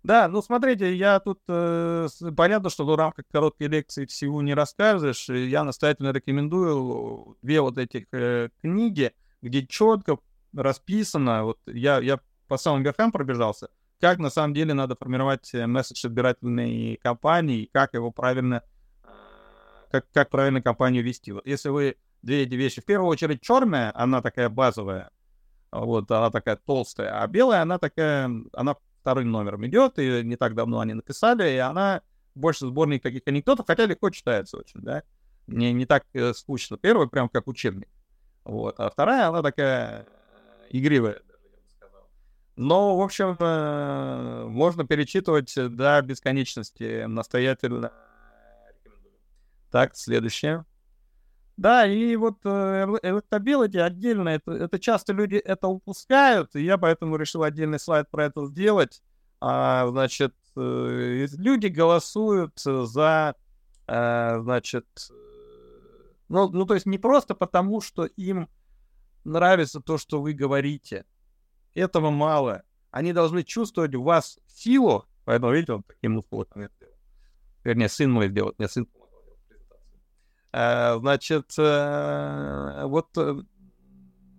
Да, ну смотрите, я тут э, понятно, что в рамках короткой лекции всего не расскажешь. Я настоятельно рекомендую две вот этих э, книги, где четко расписано. Вот я, я по самым верхам пробежался, как на самом деле надо формировать э, месседж избирательной кампании, как его правильно, э, как, как правильно кампанию вести. Вот если вы две эти вещи, в первую очередь черная, она такая базовая, вот, она такая толстая, а белая, она такая, она вторым номером идет, и не так давно они написали, и она больше сборник таких анекдотов, хотя легко читается очень, да, не, не так э, скучно. Первый прям как учебник, вот, а вторая, она такая игривая, но, в общем, э, можно перечитывать до бесконечности. Настоятельно рекомендую. Так, следующее. Да, и вот electability отдельно, это, это часто люди это упускают, и я поэтому решил отдельный слайд про это сделать. А, значит, э, люди голосуют за, а, значит, ну, ну, то есть не просто потому, что им нравится то, что вы говорите, этого мало. Они должны чувствовать в вас силу, поэтому, видите, он таким мускулом Вернее, сын мой сделал, мне сын помогал делать презентацию. А, значит, а, вот э,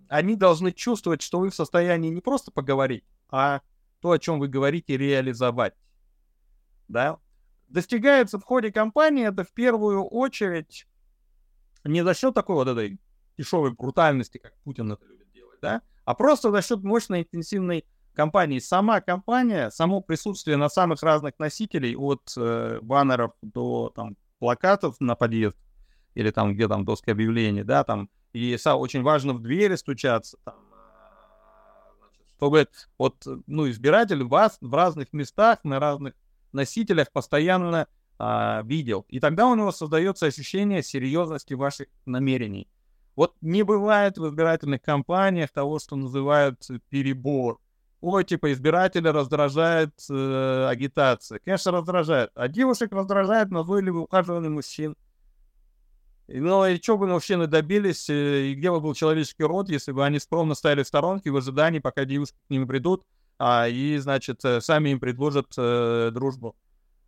они должны чувствовать, что вы в состоянии не просто поговорить, а то, о чем вы говорите, реализовать. Да? Достигается в ходе кампании это в первую очередь не за счет такой вот этой дешевой брутальности, как Путин это любит делать, да, а просто за счет мощной интенсивной компании. Сама компания, само присутствие на самых разных носителей, от э, баннеров до там, плакатов на подъезд, или там, где там доски объявлений, да, там, и очень важно в двери стучаться, там, э, чтобы вот, ну, избиратель вас в разных местах, на разных носителях постоянно а, видел. И тогда у него создается ощущение серьезности ваших намерений. Вот не бывает в избирательных кампаниях того, что называют перебор. Ой, типа, избирателя раздражает э, агитация. Конечно, раздражает. А девушек раздражает назойливый ухаживание мужчин. Ну и что бы мужчины добились, э, и где бы был человеческий род, если бы они скромно стояли в сторонке в ожидании, пока девушки к ним придут, а, и, значит, э, сами им предложат э, дружбу.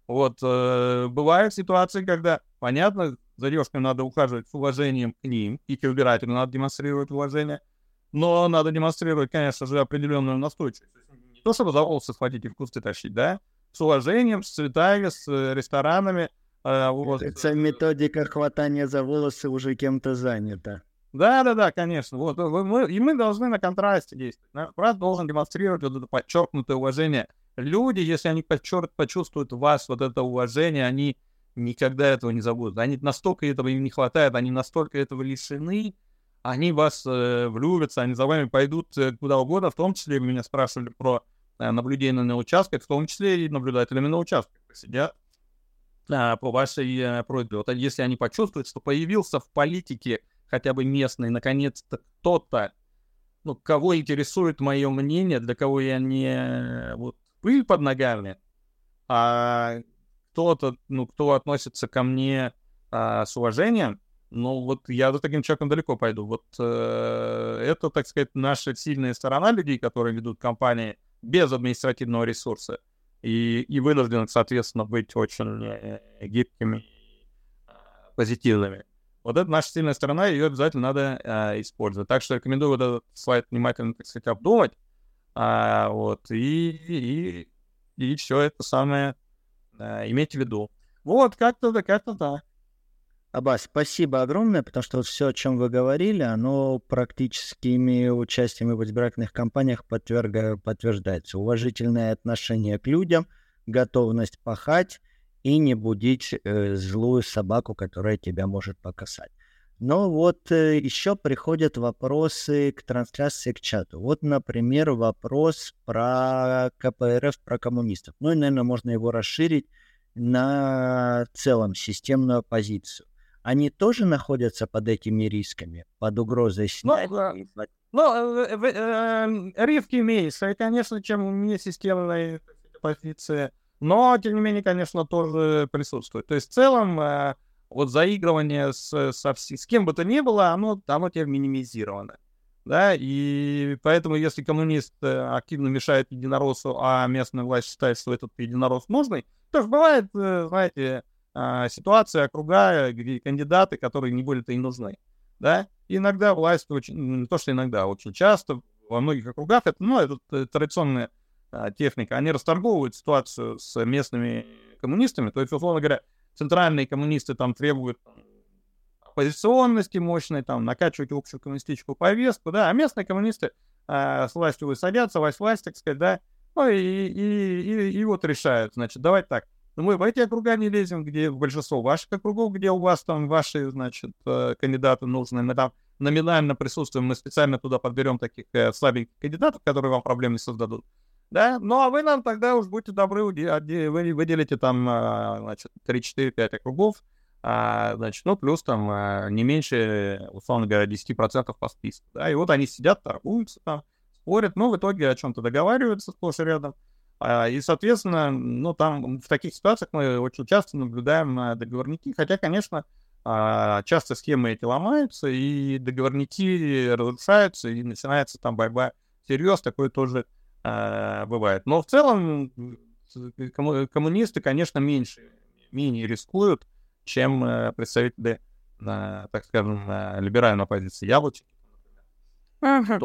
Вот, э, бывают ситуации, когда, понятно, за девушками надо ухаживать с уважением к ним, и к избирателю надо демонстрировать уважение, но надо демонстрировать, конечно же, определенную настойчивость. Не то, чтобы за волосы схватить и в кусты тащить, да, с уважением, с цветами, с э, ресторанами. Э, вот. Это методика хватания за волосы уже кем-то занята. Да, да, да, конечно. Вот, мы, и мы должны на контрасте действовать. Брат должен демонстрировать вот это подчеркнутое уважение. Люди, если они подчерк, почувствуют вас вот это уважение, они никогда этого не забудут. Они настолько этого им не хватает, они настолько этого лишены, они вас э, влюбятся, они за вами пойдут э, куда угодно, в том числе, меня спрашивали про э, наблюдение на участках, в том числе и наблюдателями на участках сидят э, по вашей э, просьбе. Вот если они почувствуют, что появился в политике хотя бы местный, наконец-то кто-то, ну, кого интересует мое мнение, для кого я не вот, пыль под ногами, а кто-то, ну, кто относится ко мне а, с уважением, ну, вот я за таким человеком далеко пойду. Вот э, это, так сказать, наша сильная сторона людей, которые ведут компании без административного ресурса и, и вынуждены, соответственно, быть очень э, гибкими, э, позитивными. Вот это наша сильная сторона, ее обязательно надо э, использовать. Так что рекомендую вот этот слайд внимательно, так сказать, обдумать. А, вот, и, и, и все это самое э, иметь в виду. Вот, как-то да, как-то так. Абас, спасибо огромное, потому что вот все, о чем вы говорили, оно практическими участиями в избирательных кампаниях подтверга, подтверждается. Уважительное отношение к людям, готовность пахать и не будить э, злую собаку, которая тебя может покасать. Но вот э, еще приходят вопросы к трансляции, к чату. Вот, например, вопрос про КПРФ, про коммунистов. Ну и, наверное, можно его расширить на целом системную оппозицию они тоже находятся под этими рисками, под угрозой? Ну, ну э, э, эм, риски меньше, конечно, чем не системная позиция, но, тем не менее, конечно, тоже присутствует. То есть, в целом, э, вот заигрывание с, со, с кем бы то ни было, оно, оно теперь минимизировано. да, и поэтому, если коммунист э, активно мешает единороссу, а местная власть считает, что этот единорос нужный, то бывает, э, знаете, а, ситуация, округа, где кандидаты, которые не более-то и нужны, да, иногда власть очень, не то, что иногда, а очень часто во многих округах, это, ну, это э, традиционная а, техника, они расторговывают ситуацию с местными коммунистами, то есть, условно говоря, центральные коммунисты там требуют оппозиционности мощной, там, накачивать общую коммунистическую повестку, да, а местные коммунисты э, с властью садятся, власть власть, так сказать, да, ну и, и, и, и вот решают, значит, давайте так, ну, мы в эти округа не лезем, где в большинство ваших округов, где у вас там ваши, значит, э, кандидаты нужны, мы там номинально присутствуем, мы специально туда подберем таких э, слабеньких кандидатов, которые вам проблем не создадут. Да, ну а вы нам тогда уж будьте добры, вы выделите там, э, значит, 3, 4, 5 округов, а, значит, ну, плюс там а, не меньше, условно говоря, 10% по списку, да, и вот они сидят, торгуются там, спорят, но в итоге о чем-то договариваются сплошь и рядом, и, соответственно, ну, там в таких ситуациях мы очень часто наблюдаем а, договорники, хотя, конечно, а, часто схемы эти ломаются, и договорники разрушаются, и начинается там борьба всерьез, такое тоже а, бывает. Но в целом коммунисты, конечно, меньше, менее рискуют, чем э, представители, так скажем, либеральной оппозиции яблочки. Ага.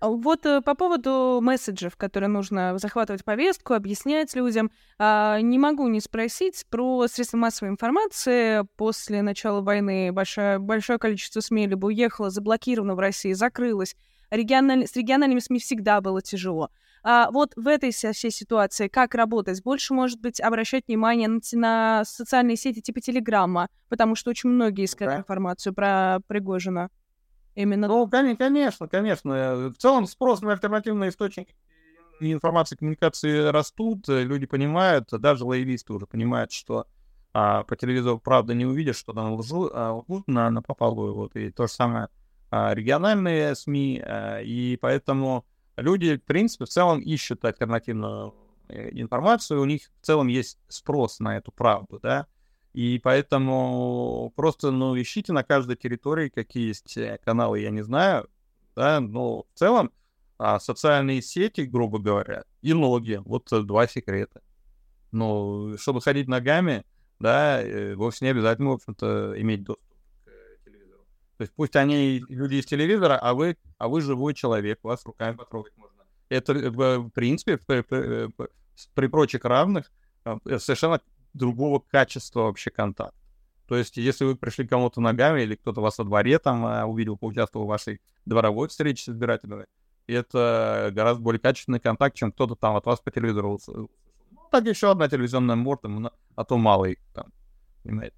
А, а вот э, по поводу месседжев, которые нужно захватывать повестку, объяснять людям, э, не могу не спросить про средства массовой информации. После начала войны большое, большое количество СМИ либо уехало, заблокировано в России, закрылось. Региональ... С региональными СМИ всегда было тяжело. А вот в этой всей ситуации как работать? Больше, может быть, обращать внимание на, на социальные сети типа Телеграма, потому что очень многие искали да. информацию про Пригожина. Именно. Ну, конечно, конечно. В целом спрос на альтернативные источники информации коммуникации растут, люди понимают, даже лоялисты уже понимают, что а, по телевизору правда не увидишь, что там лжу, а лгут на, на попалую. Вот, и то же самое а, региональные СМИ, а, и поэтому люди, в принципе, в целом ищут альтернативную э, информацию, у них в целом есть спрос на эту правду, да, и поэтому просто, ну, ищите на каждой территории, какие есть э, каналы, я не знаю, да, но в целом а, социальные сети, грубо говоря, и ноги, вот два секрета. Ну, чтобы ходить ногами, да, э, вовсе не обязательно, в общем-то, иметь доступ то есть пусть они люди из телевизора, а вы, а вы живой человек, вас руками потрогать можно. Это, э, в принципе, при, при, э, при прочих равных э, совершенно другого качества вообще контакт. То есть, если вы пришли кому-то ногами, или кто-то вас во дворе там увидел, поучаствовал в вашей дворовой встрече с избирателями, это гораздо более качественный контакт, чем кто-то там от вас по телевизору. Ну, так еще одна телевизионная морда, а то мало их там, понимаете.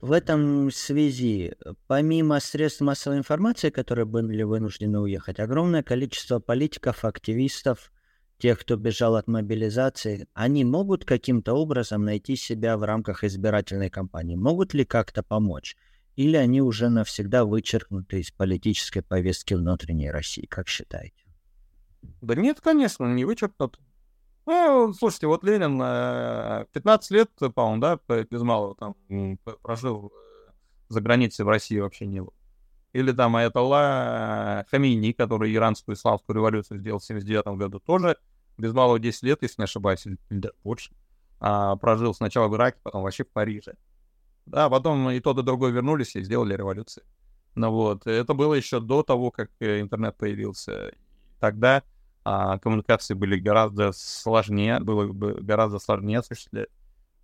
В этом связи, помимо средств массовой информации, которые были вынуждены уехать, огромное количество политиков, активистов, тех, кто бежал от мобилизации, они могут каким-то образом найти себя в рамках избирательной кампании? Могут ли как-то помочь? Или они уже навсегда вычеркнуты из политической повестки внутренней России? Как считаете? Да нет, конечно, не вычеркнут. Ну, слушайте, вот Ленин 15 лет, по-моему, да, без малого там прожил э, за границей в России вообще не был. Или там Аятолла Хамини, который иранскую исламскую революцию сделал в 79 году, тоже без малого 10 лет, если не ошибаюсь, или больше, а, прожил сначала в Ираке, потом вообще в Париже. Да, потом и тот, и другой вернулись и сделали революцию. Ну вот, это было еще до того, как э, интернет появился. Тогда а коммуникации были гораздо сложнее, было бы гораздо сложнее осуществлять.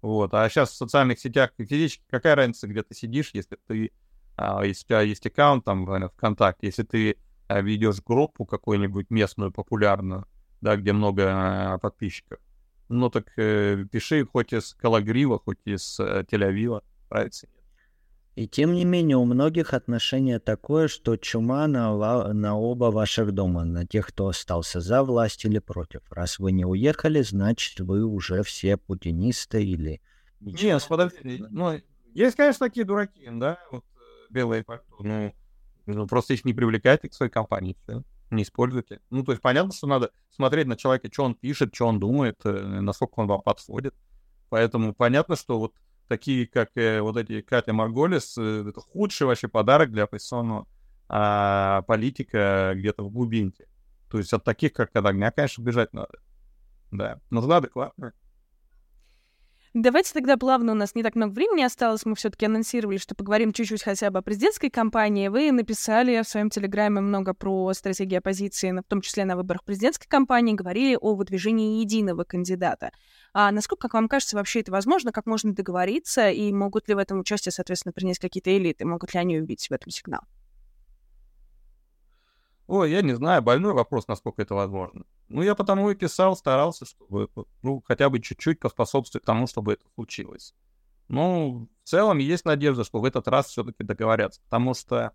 Вот. А сейчас в социальных сетях физически какая разница, где ты сидишь, если ты, если у тебя есть аккаунт там ВКонтакте, если ты а, ведешь группу какую-нибудь местную, популярную, да, где много а, подписчиков, ну так э, пиши хоть из Калагрива, хоть из э, Тель-Авива, разницы и тем не менее у многих отношение такое, что чума на, на оба ваших дома, на тех, кто остался за власть или против. Раз вы не уехали, значит вы уже все путинисты или... Нет, подожди, ну, есть, конечно, такие дураки, да, вот э, белые пальто, ну, ну, просто их не привлекайте к своей компании, все, не используйте. Ну, то есть понятно, что надо смотреть на человека, что он пишет, что он думает, э, насколько он вам подходит. Поэтому понятно, что вот такие как э, вот эти Катя Марголис, э, это худший вообще подарок для оппозиционного а политика где-то в глубинке. То есть от таких, как Кадагня, конечно, бежать надо. Да, нужна адекватная. Давайте тогда плавно, у нас не так много времени осталось, мы все-таки анонсировали, что поговорим чуть-чуть хотя бы о президентской кампании. Вы написали в своем телеграме много про стратегии оппозиции, в том числе на выборах президентской кампании, говорили о выдвижении единого кандидата. А насколько, как вам кажется, вообще это возможно? Как можно договориться? И могут ли в этом участие, соответственно, принять какие-то элиты? Могут ли они увидеть в этом сигнал? Ой, я не знаю, больной вопрос, насколько это возможно. Ну, я потому и писал, старался, чтобы ну, хотя бы чуть-чуть поспособствовать тому, чтобы это случилось. Ну, в целом есть надежда, что в этот раз все-таки договорятся, потому что,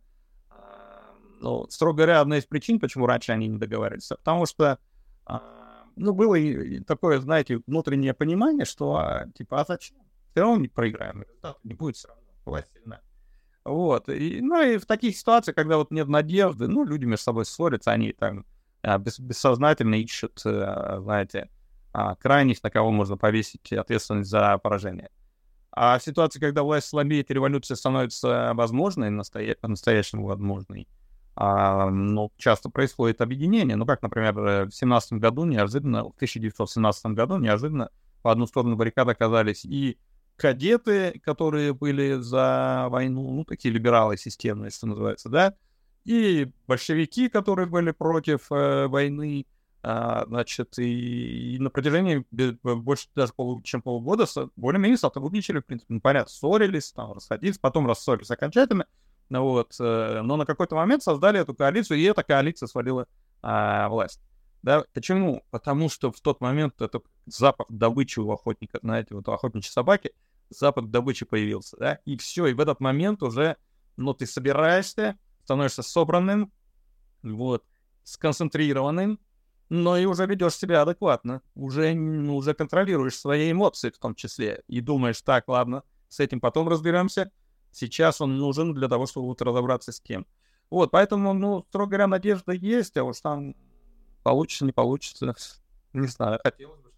а, ну, строго говоря, одна из причин, почему раньше они не договаривались, потому что, а, ну, было и такое, знаете, внутреннее понимание, что, а, типа, а зачем? Все равно не проиграем, результат не будет все равно, власть сильная. Вот. И, ну и в таких ситуациях, когда вот нет надежды, ну, люди между собой ссорятся, они там а, бес, бессознательно ищут, а, знаете, а, крайних, на кого можно повесить ответственность за поражение. А в ситуации, когда власть слабеет революция становится возможной, настоя... по-настоящему возможной, а, ну, часто происходит объединение. Ну, как, например, в 17 году неожиданно, в 1917 году неожиданно по одну сторону баррикад оказались и кадеты, которые были за войну, ну, такие либералы системные, что называется, да, и большевики, которые были против э, войны, а, значит, и, и на протяжении больше даже полу, чем полугода более-менее сотрудничали, в принципе, ну, понятно, ссорились, там, расходились, потом рассорились окончательно, ну, вот, э, но на какой-то момент создали эту коалицию, и эта коалиция свалила а, власть. Да, почему? Потому что в тот момент это запах добычи у охотника, знаете, вот у охотничьей собаки, запах добычи появился, да, и все, и в этот момент уже, ну, ты собираешься, становишься собранным, вот, сконцентрированным, но и уже ведешь себя адекватно, уже, ну, уже контролируешь свои эмоции в том числе, и думаешь, так, ладно, с этим потом разберемся, сейчас он нужен для того, чтобы вот разобраться с кем. Вот, поэтому, ну, строго говоря, надежда есть, а уж там получится, не получится, не знаю, хотелось бы,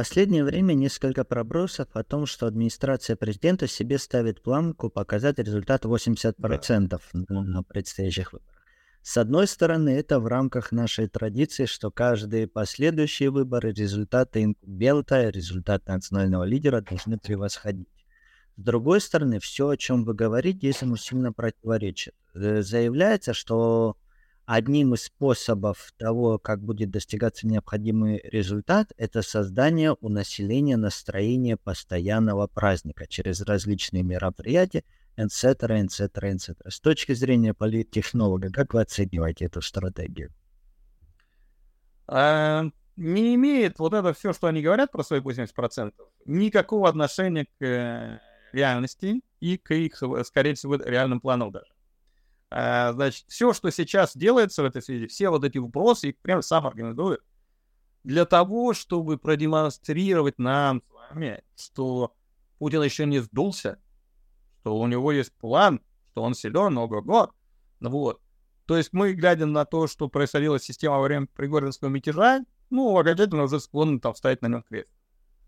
последнее время несколько пробросов о том, что администрация президента себе ставит планку показать результат 80% да. на предстоящих выборах. С одной стороны, это в рамках нашей традиции, что каждые последующие выборы результаты инкубента, результаты национального лидера должны превосходить. С другой стороны, все, о чем вы говорите, этому сильно противоречит. Э, заявляется, что одним из способов того, как будет достигаться необходимый результат, это создание у населения настроения постоянного праздника через различные мероприятия, etc., etc., etc. С точки зрения политтехнолога, как вы оцениваете эту стратегию? А, не имеет вот это все, что они говорят про свои 80%, никакого отношения к э, реальности и к их, скорее всего, реальным планам даже. А, значит, все, что сейчас делается в этой связи, все вот эти вопросы, их прям сам организует, для того, чтобы продемонстрировать нам с вами, что Путин еще не сдулся, что у него есть план, что он силен, ого-го. Ну вот. То есть мы, глядя на то, что происходила система во время Пригоринского мятежа, ну, окончательно уже склонны там вставить на нем крест.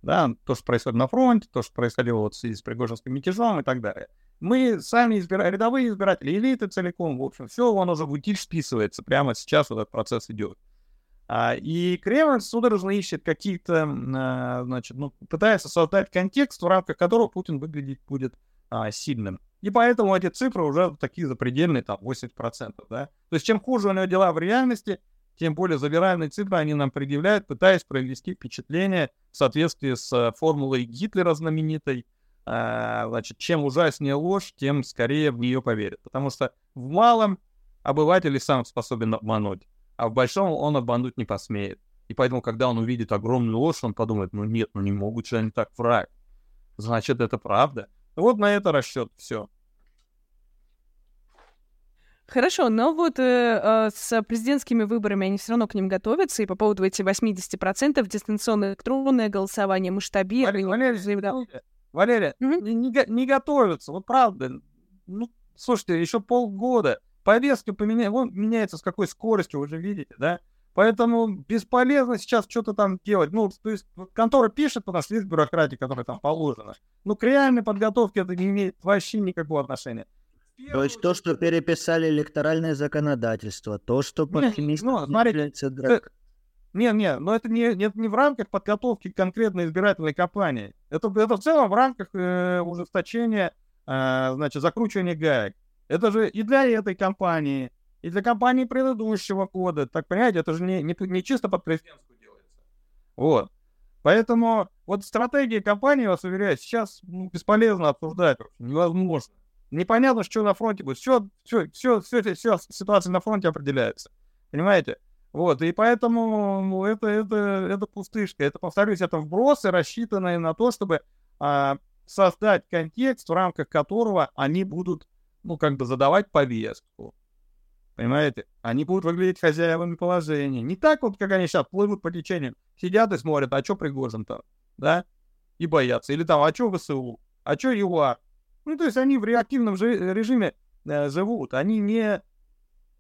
Да, то, что происходит на фронте, то, что происходило вот в связи с Пригожинским мятежом и так далее. Мы сами избираем, рядовые избиратели, элиты целиком, в общем, все, он уже в утиль списывается. Прямо сейчас вот этот процесс идет. А, и Кремль судорожно ищет какие-то, а, значит, ну, пытается создать контекст, в рамках которого Путин выглядеть будет а, сильным. И поэтому эти цифры уже такие запредельные, там, 80%, да. То есть чем хуже у него дела в реальности, тем более забираемые цифры они нам предъявляют, пытаясь произвести впечатление в соответствии с э, формулой Гитлера знаменитой. А, значит, чем ужаснее ложь, тем скорее в нее поверят. Потому что в малом обыватель сам способен обмануть, а в большом он обмануть не посмеет. И поэтому, когда он увидит огромную ложь, он подумает, ну нет, ну не могут же они так врать. Значит, это правда. Вот на это расчет все. Хорошо, но вот э, э, с президентскими выборами они все равно к ним готовятся, и по поводу этих 80% дистанционное электронное голосование, масштабирование... Валерия, заявлял... Валерия, mm-hmm. не, не, не готовятся, вот правда. Ну, слушайте, еще полгода. Повестка поменяется, вон меняется с какой скоростью, вы же видите, да? Поэтому бесполезно сейчас что-то там делать. Ну, то есть контора пишет, потому что есть бюрократия, которая там положена. Ну, к реальной подготовке это не имеет вообще никакого отношения. То есть то, что переписали электоральное законодательство, то, что не, ну, смотрите, не, не, но это не, не, не в рамках подготовки конкретной избирательной кампании. Это, это в целом в рамках э, ужесточения, э, значит, закручивания гаек. Это же и для этой кампании, и для кампании предыдущего года. Так понимаете, это же не, не, не чисто под президентскую делается. Вот. Поэтому вот стратегии компании, вас уверяю, сейчас ну, бесполезно обсуждать, невозможно. Непонятно, что на фронте будет. Все, все, все, все, все ситуация на фронте определяется. Понимаете? Вот, и поэтому это, это, это пустышка. Это, повторюсь, это вбросы, рассчитанные на то, чтобы а, создать контекст, в рамках которого они будут, ну, как бы задавать повестку. Понимаете? Они будут выглядеть хозяевами положения. Не так вот, как они сейчас плывут по течению. Сидят и смотрят, а что Пригожин-то, да? И боятся. Или там, а что ВСУ? А что ЮАР? Ну, то есть они в реактивном режиме э, живут. Они не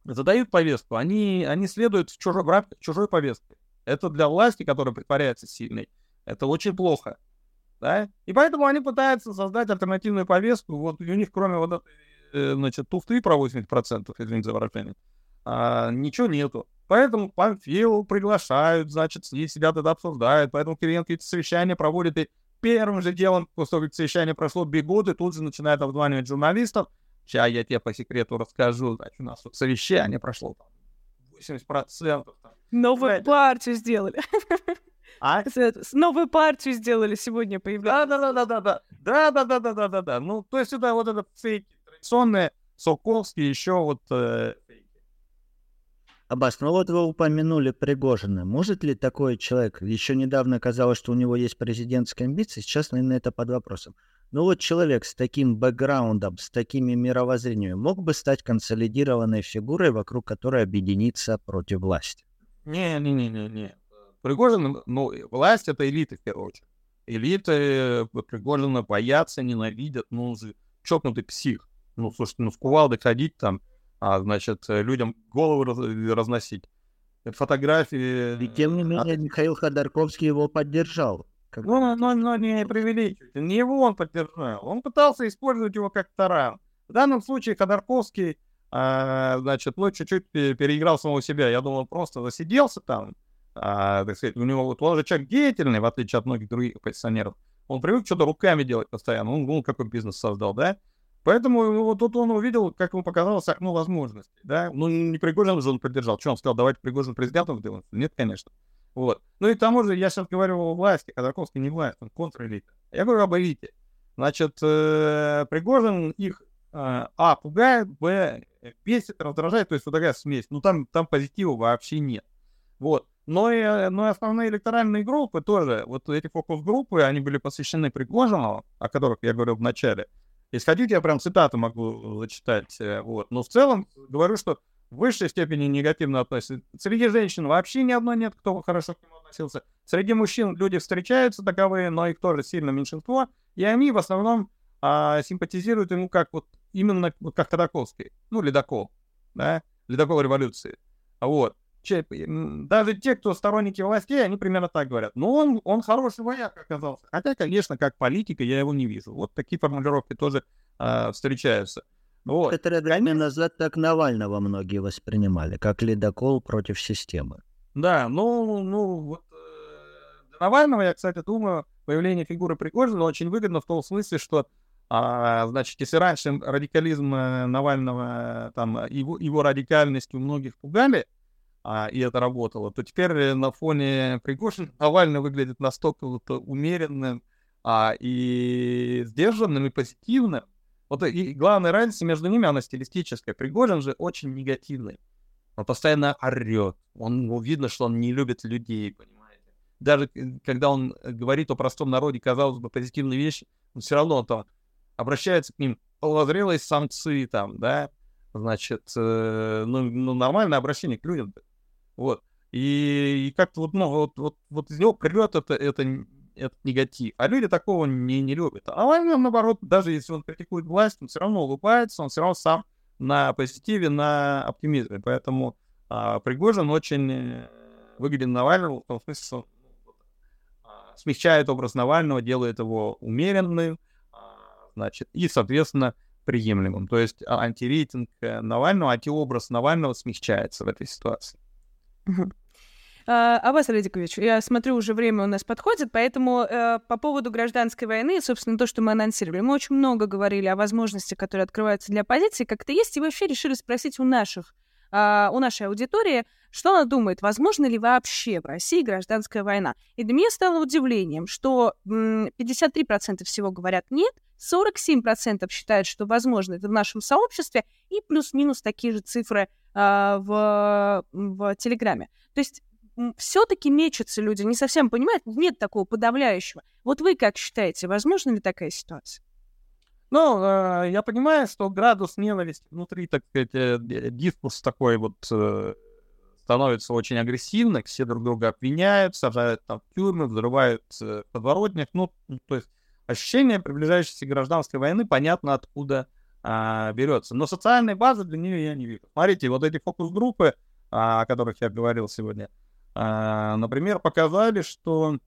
задают повестку, они, они следуют в, чужой, в рамках чужой повестки. Это для власти, которая притворяется сильной, это очень плохо. Да? И поэтому они пытаются создать альтернативную повестку. Вот у них, кроме вот этой, э, значит, туфты про 80%, извините за выражение, а, ничего нету. Поэтому Памфилу приглашают, значит, ней сидят это обсуждают. Поэтому Кириенко эти совещания проводит и первым же делом, после того, как совещание прошло, бегут и тут же начинают обзванивать журналистов, Сейчас я тебе по секрету расскажу. Значит, у нас тут совещание прошло там 80%. Там. Новую Знаете? партию сделали. А? Новую партию сделали сегодня появляется. Да, да, да, да, да. Да, да, да, да, да, да, да. Ну, то есть это вот это фейки традиционные, Соковские еще вот э, Аббас, ну вот вы упомянули Пригожина. Может ли такой человек, еще недавно казалось, что у него есть президентские амбиции, сейчас, наверное, это под вопросом. Ну вот человек с таким бэкграундом, с такими мировоззрением мог бы стать консолидированной фигурой, вокруг которой объединиться против власти? Не-не-не-не. Пригожин, ну, власть — это элита, в первую очередь. Элиты э, Пригожина боятся, ненавидят, ну, чокнутый псих. Ну, слушайте, ну, в кувалды ходить там, а, значит, людям голову раз, разносить. Фотографии... И тем не менее, Михаил Ходорковский его поддержал. Как... Ну, но, но не преувеличивайте. Не его он поддержал. Он пытался использовать его как таран. В данном случае Ходорковский, а, значит, ну, чуть-чуть переиграл самого себя. Я думал, он просто засиделся там. А, так сказать, у него вот он же человек деятельный, в отличие от многих других оппозиционеров. Он привык что-то руками делать постоянно. Он, он какой бизнес создал, да? Поэтому вот тут он увидел, как ему показалось, окно возможностей, да? Ну, не Пригожин же он поддержал. Что он сказал, давайте Пригожин президентом сделаем? Нет, конечно. Вот. Ну и к тому же я сейчас говорю о власти, Ходорковский не власть, он контрэлита. Я говорю об элите. Значит, э, Пригожин их э, а, пугает, б, бесит, раздражает, то есть вот такая смесь. Ну там, там позитива вообще нет. Вот. Но и, но и основные электоральные группы тоже, вот эти фокус-группы, они были посвящены Пригожину, о которых я говорил в начале. Если хотите, я прям цитату могу зачитать. Э, вот. Но в целом говорю, что в высшей степени негативно относятся. Среди женщин вообще ни одной нет, кто хорошо к нему относился. Среди мужчин люди встречаются таковые, но их тоже сильно меньшинство. И они в основном а, симпатизируют ему как вот именно вот как Ходоковский. Ну, ледокол, да, ледокол революции. Вот. Че, даже те, кто сторонники властей, они примерно так говорят. Но он, он хороший вояк оказался. Хотя, конечно, как политика я его не вижу. Вот такие формулировки тоже а, встречаются. Вот. Некоторое время назад так Навального многие воспринимали, как ледокол против системы. Да, ну, ну вот э, Навального, я, кстати, думаю, появление фигуры Пригожина очень выгодно в том смысле, что, а, значит, если раньше радикализм э, Навального, там, его, его радикальность у многих пугали, а, и это работало, то теперь на фоне Пригожина Навальный выглядит настолько вот умеренным а, и сдержанным, и позитивным, вот и главная разница между ними, она стилистическая. Пригожин же очень негативный. Он постоянно орет. Он, ну, видно, что он не любит людей, понимаете. Даже когда он говорит о простом народе, казалось бы, позитивные вещи, он все равно там обращается к ним, полозрелые самцы там, да, значит, э, ну, ну, нормальное обращение к людям. Вот. И, и как-то вот, ну, вот, вот, вот из него прет это, это этот негатив. А люди такого не, не любят. А он, наоборот, даже если он критикует власть, он все равно улыбается, он все равно сам на позитиве, на оптимизме. Поэтому а, Пригожин очень э, выгоден Навальному, в том смысле, что ну, а, смягчает образ Навального, делает его умеренным, а, значит, и, соответственно, приемлемым. То есть а, антирейтинг э, Навального, антиобраз Навального смягчается в этой ситуации. А, Аббас Радикович, я смотрю, уже время у нас подходит, поэтому э, по поводу гражданской войны, собственно, то, что мы анонсировали, мы очень много говорили о возможностях, которые открываются для оппозиции, как-то есть, и вообще решили спросить у наших, э, у нашей аудитории, что она думает, возможно ли вообще в России гражданская война. И для меня стало удивлением, что м, 53% всего говорят нет, 47% считают, что возможно это в нашем сообществе, и плюс-минус такие же цифры э, в, в Телеграме. То есть все-таки мечутся люди, не совсем понимают, нет такого подавляющего. Вот вы как считаете, возможно ли такая ситуация? Ну, э, я понимаю, что градус ненависти внутри, так сказать, э, дискурс такой вот э, становится очень агрессивным, все друг друга обвиняют, сажают там в тюрьмы, взрывают э, подворотнях. Ну, то есть ощущение приближающейся гражданской войны понятно откуда а, берется. Но социальной базы для нее я не вижу. Смотрите, вот эти фокус-группы, а, о которых я говорил сегодня, а, например, показали, что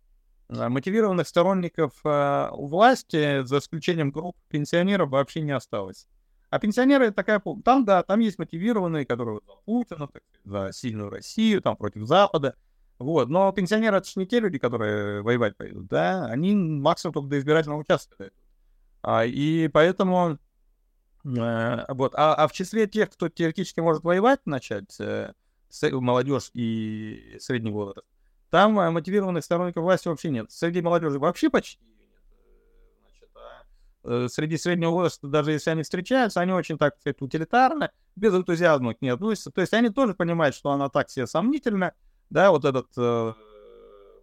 а, мотивированных сторонников а, власти, за исключением групп пенсионеров, вообще не осталось. А пенсионеры такая... Там, да, там есть мотивированные, которые за Путина, за сильную Россию, там, против Запада. Вот. Но пенсионеры — это же не те люди, которые воевать пойдут, да? Они максимум только до избирательного участка. А, и поэтому... Э, вот. А, а в числе тех, кто теоретически может воевать начать, э, молодежь и средний возраст, там э, мотивированных сторонников власти вообще нет. Среди молодежи вообще почти. Э, а э, среди среднего возраста, даже если они встречаются, они очень, так сказать, утилитарно, без энтузиазма к ней относятся. То есть они тоже понимают, что она так себе сомнительна, да, вот этот э,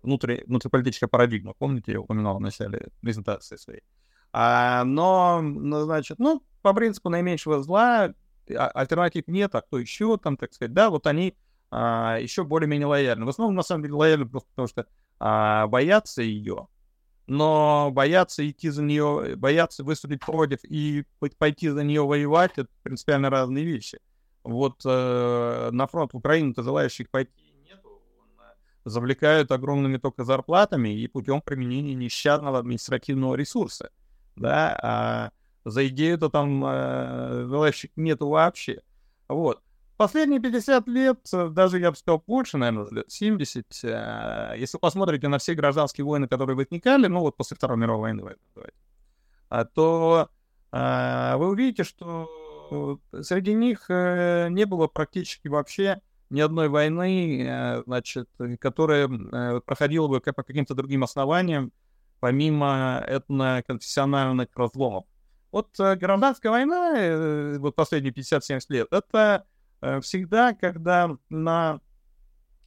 внутри, внутриполитическая парадигма, помните, я упоминал в начале презентации своей. А, но, ну, значит, ну, по принципу наименьшего зла, а, альтернатив нет, а кто еще там, так сказать, да, вот они а, еще более-менее лояльны. В основном, на самом деле, лояльны просто потому, что а, боятся ее, но боятся идти за нее, боятся выступить против и пойти за нее воевать, это принципиально разные вещи. Вот э, на фронт Украины-то желающих пойти нету, завлекают огромными только зарплатами и путем применения нещадного административного ресурса, да, а за идею-то там э, нету вообще. Вот. Последние 50 лет, э, даже я бы сказал больше, наверное, лет 70, э, если посмотрите на все гражданские войны, которые возникали, ну вот после Второй мировой войны, а, то э, вы увидите, что среди них не было практически вообще ни одной войны, значит, которая проходила бы по каким-то другим основаниям, помимо этно-конфессиональных разломов. Вот гражданская война, вот последние 50-70 лет, это всегда, когда на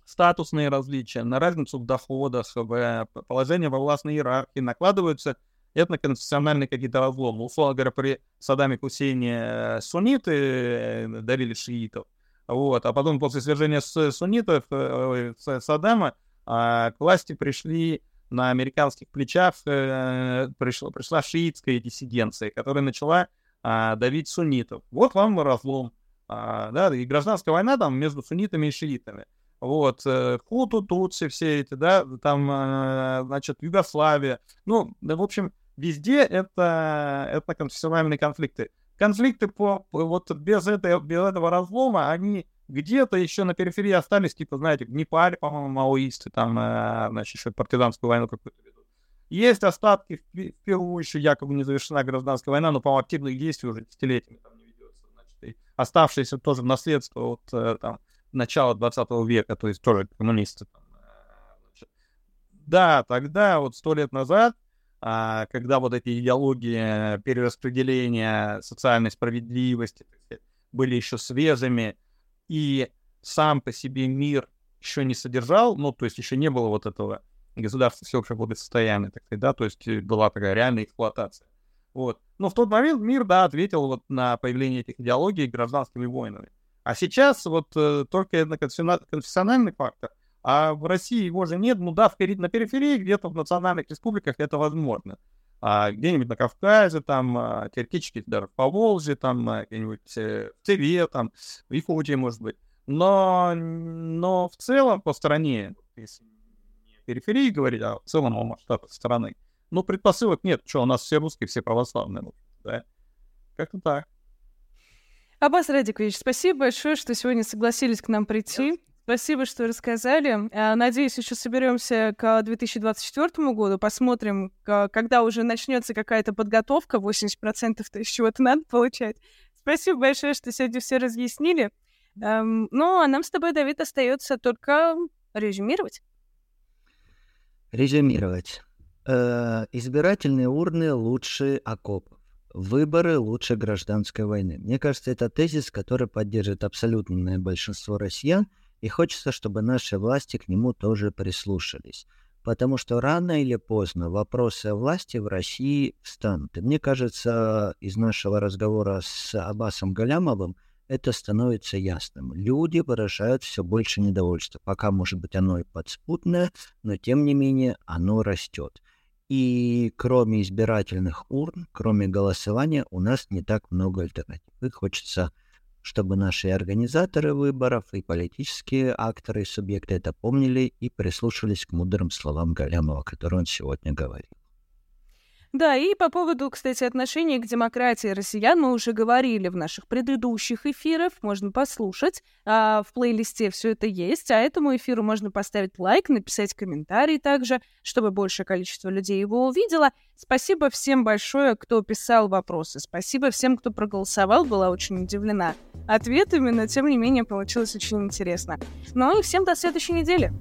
статусные различия, на разницу в доходах, в положение во властной иерархии накладываются этноконфессиональные какие-то разломы. Условно говоря, при Саддаме Хусейне сунниты дарили шиитов, вот, а потом после свержения суннитов Саддама а, к власти пришли на американских плечах э, пришла, пришла шиитская диссиденция, которая начала э, давить суннитов. Вот вам разлом. А, да, и гражданская война там между суннитами и шиитами. Вот, э, Хуту, Тутси, все эти, да, там, э, значит, Югославия. Ну, в общем, везде это, это конфессиональные конфликты. Конфликты по, вот без, этой, без этого разлома, они где-то еще на периферии остались, типа, знаете, в по-моему, маоисты, там, э, значит, еще партизанскую войну какую-то ведут. Есть остатки, в Перу еще якобы не завершена гражданская война, но, по-моему, активных действий уже десятилетиями там и оставшиеся тоже наследство от э, там, начала 20 века, то есть тоже коммунисты. Э. Да, тогда, вот сто лет назад, а, когда вот эти идеологии перераспределения социальной справедливости сказать, были еще свежими, и сам по себе мир еще не содержал, ну, то есть еще не было вот этого государства всеобщего благосостояния, так сказать, да, то есть э, была такая реальная эксплуатация. Вот. Но в тот момент мир, да, ответил вот на появление этих идеологий гражданскими войнами. А сейчас вот э, только конфессиональный фактор, а в России его же нет, ну да, в, на периферии, где-то в национальных республиках это возможно. А где-нибудь на Кавказе, там, а, теоретически даже в Поволжье, там, а, где-нибудь э, в Тыве, там, в Якутии, может быть. Но, но в целом по стране, если не периферии говорить, а в целом о масштабах страны, ну, предпосылок нет, что у нас все русские, все православные, да. Как-то так. Аббас Радикович, спасибо большое, что сегодня согласились к нам прийти. Спасибо, что рассказали. А, надеюсь, еще соберемся к 2024 году, посмотрим, когда уже начнется какая-то подготовка, 80%-то из чего-то надо получать. Спасибо большое, что сегодня все разъяснили. Ну, а нам с тобой, Давид, остается только резюмировать. Резюмировать. Э, избирательные урны лучше окопов. Выборы лучше гражданской войны. Мне кажется, это тезис, который поддержит абсолютное большинство россиян, и хочется, чтобы наши власти к нему тоже прислушались. Потому что рано или поздно вопросы о власти в России встанут. И мне кажется, из нашего разговора с Аббасом Галямовым это становится ясным. Люди выражают все больше недовольства. Пока, может быть, оно и подспутное, но тем не менее оно растет. И кроме избирательных урн, кроме голосования, у нас не так много альтернатив. И хочется, чтобы наши организаторы выборов и политические акторы и субъекты это помнили и прислушались к мудрым словам Галямова, которые он сегодня говорил. Да, и по поводу, кстати, отношения к демократии россиян мы уже говорили в наших предыдущих эфирах, можно послушать. А, в плейлисте все это есть, а этому эфиру можно поставить лайк, написать комментарий также, чтобы большее количество людей его увидело. Спасибо всем большое, кто писал вопросы. Спасибо всем, кто проголосовал, была очень удивлена ответами, но тем не менее получилось очень интересно. Ну и всем до следующей недели.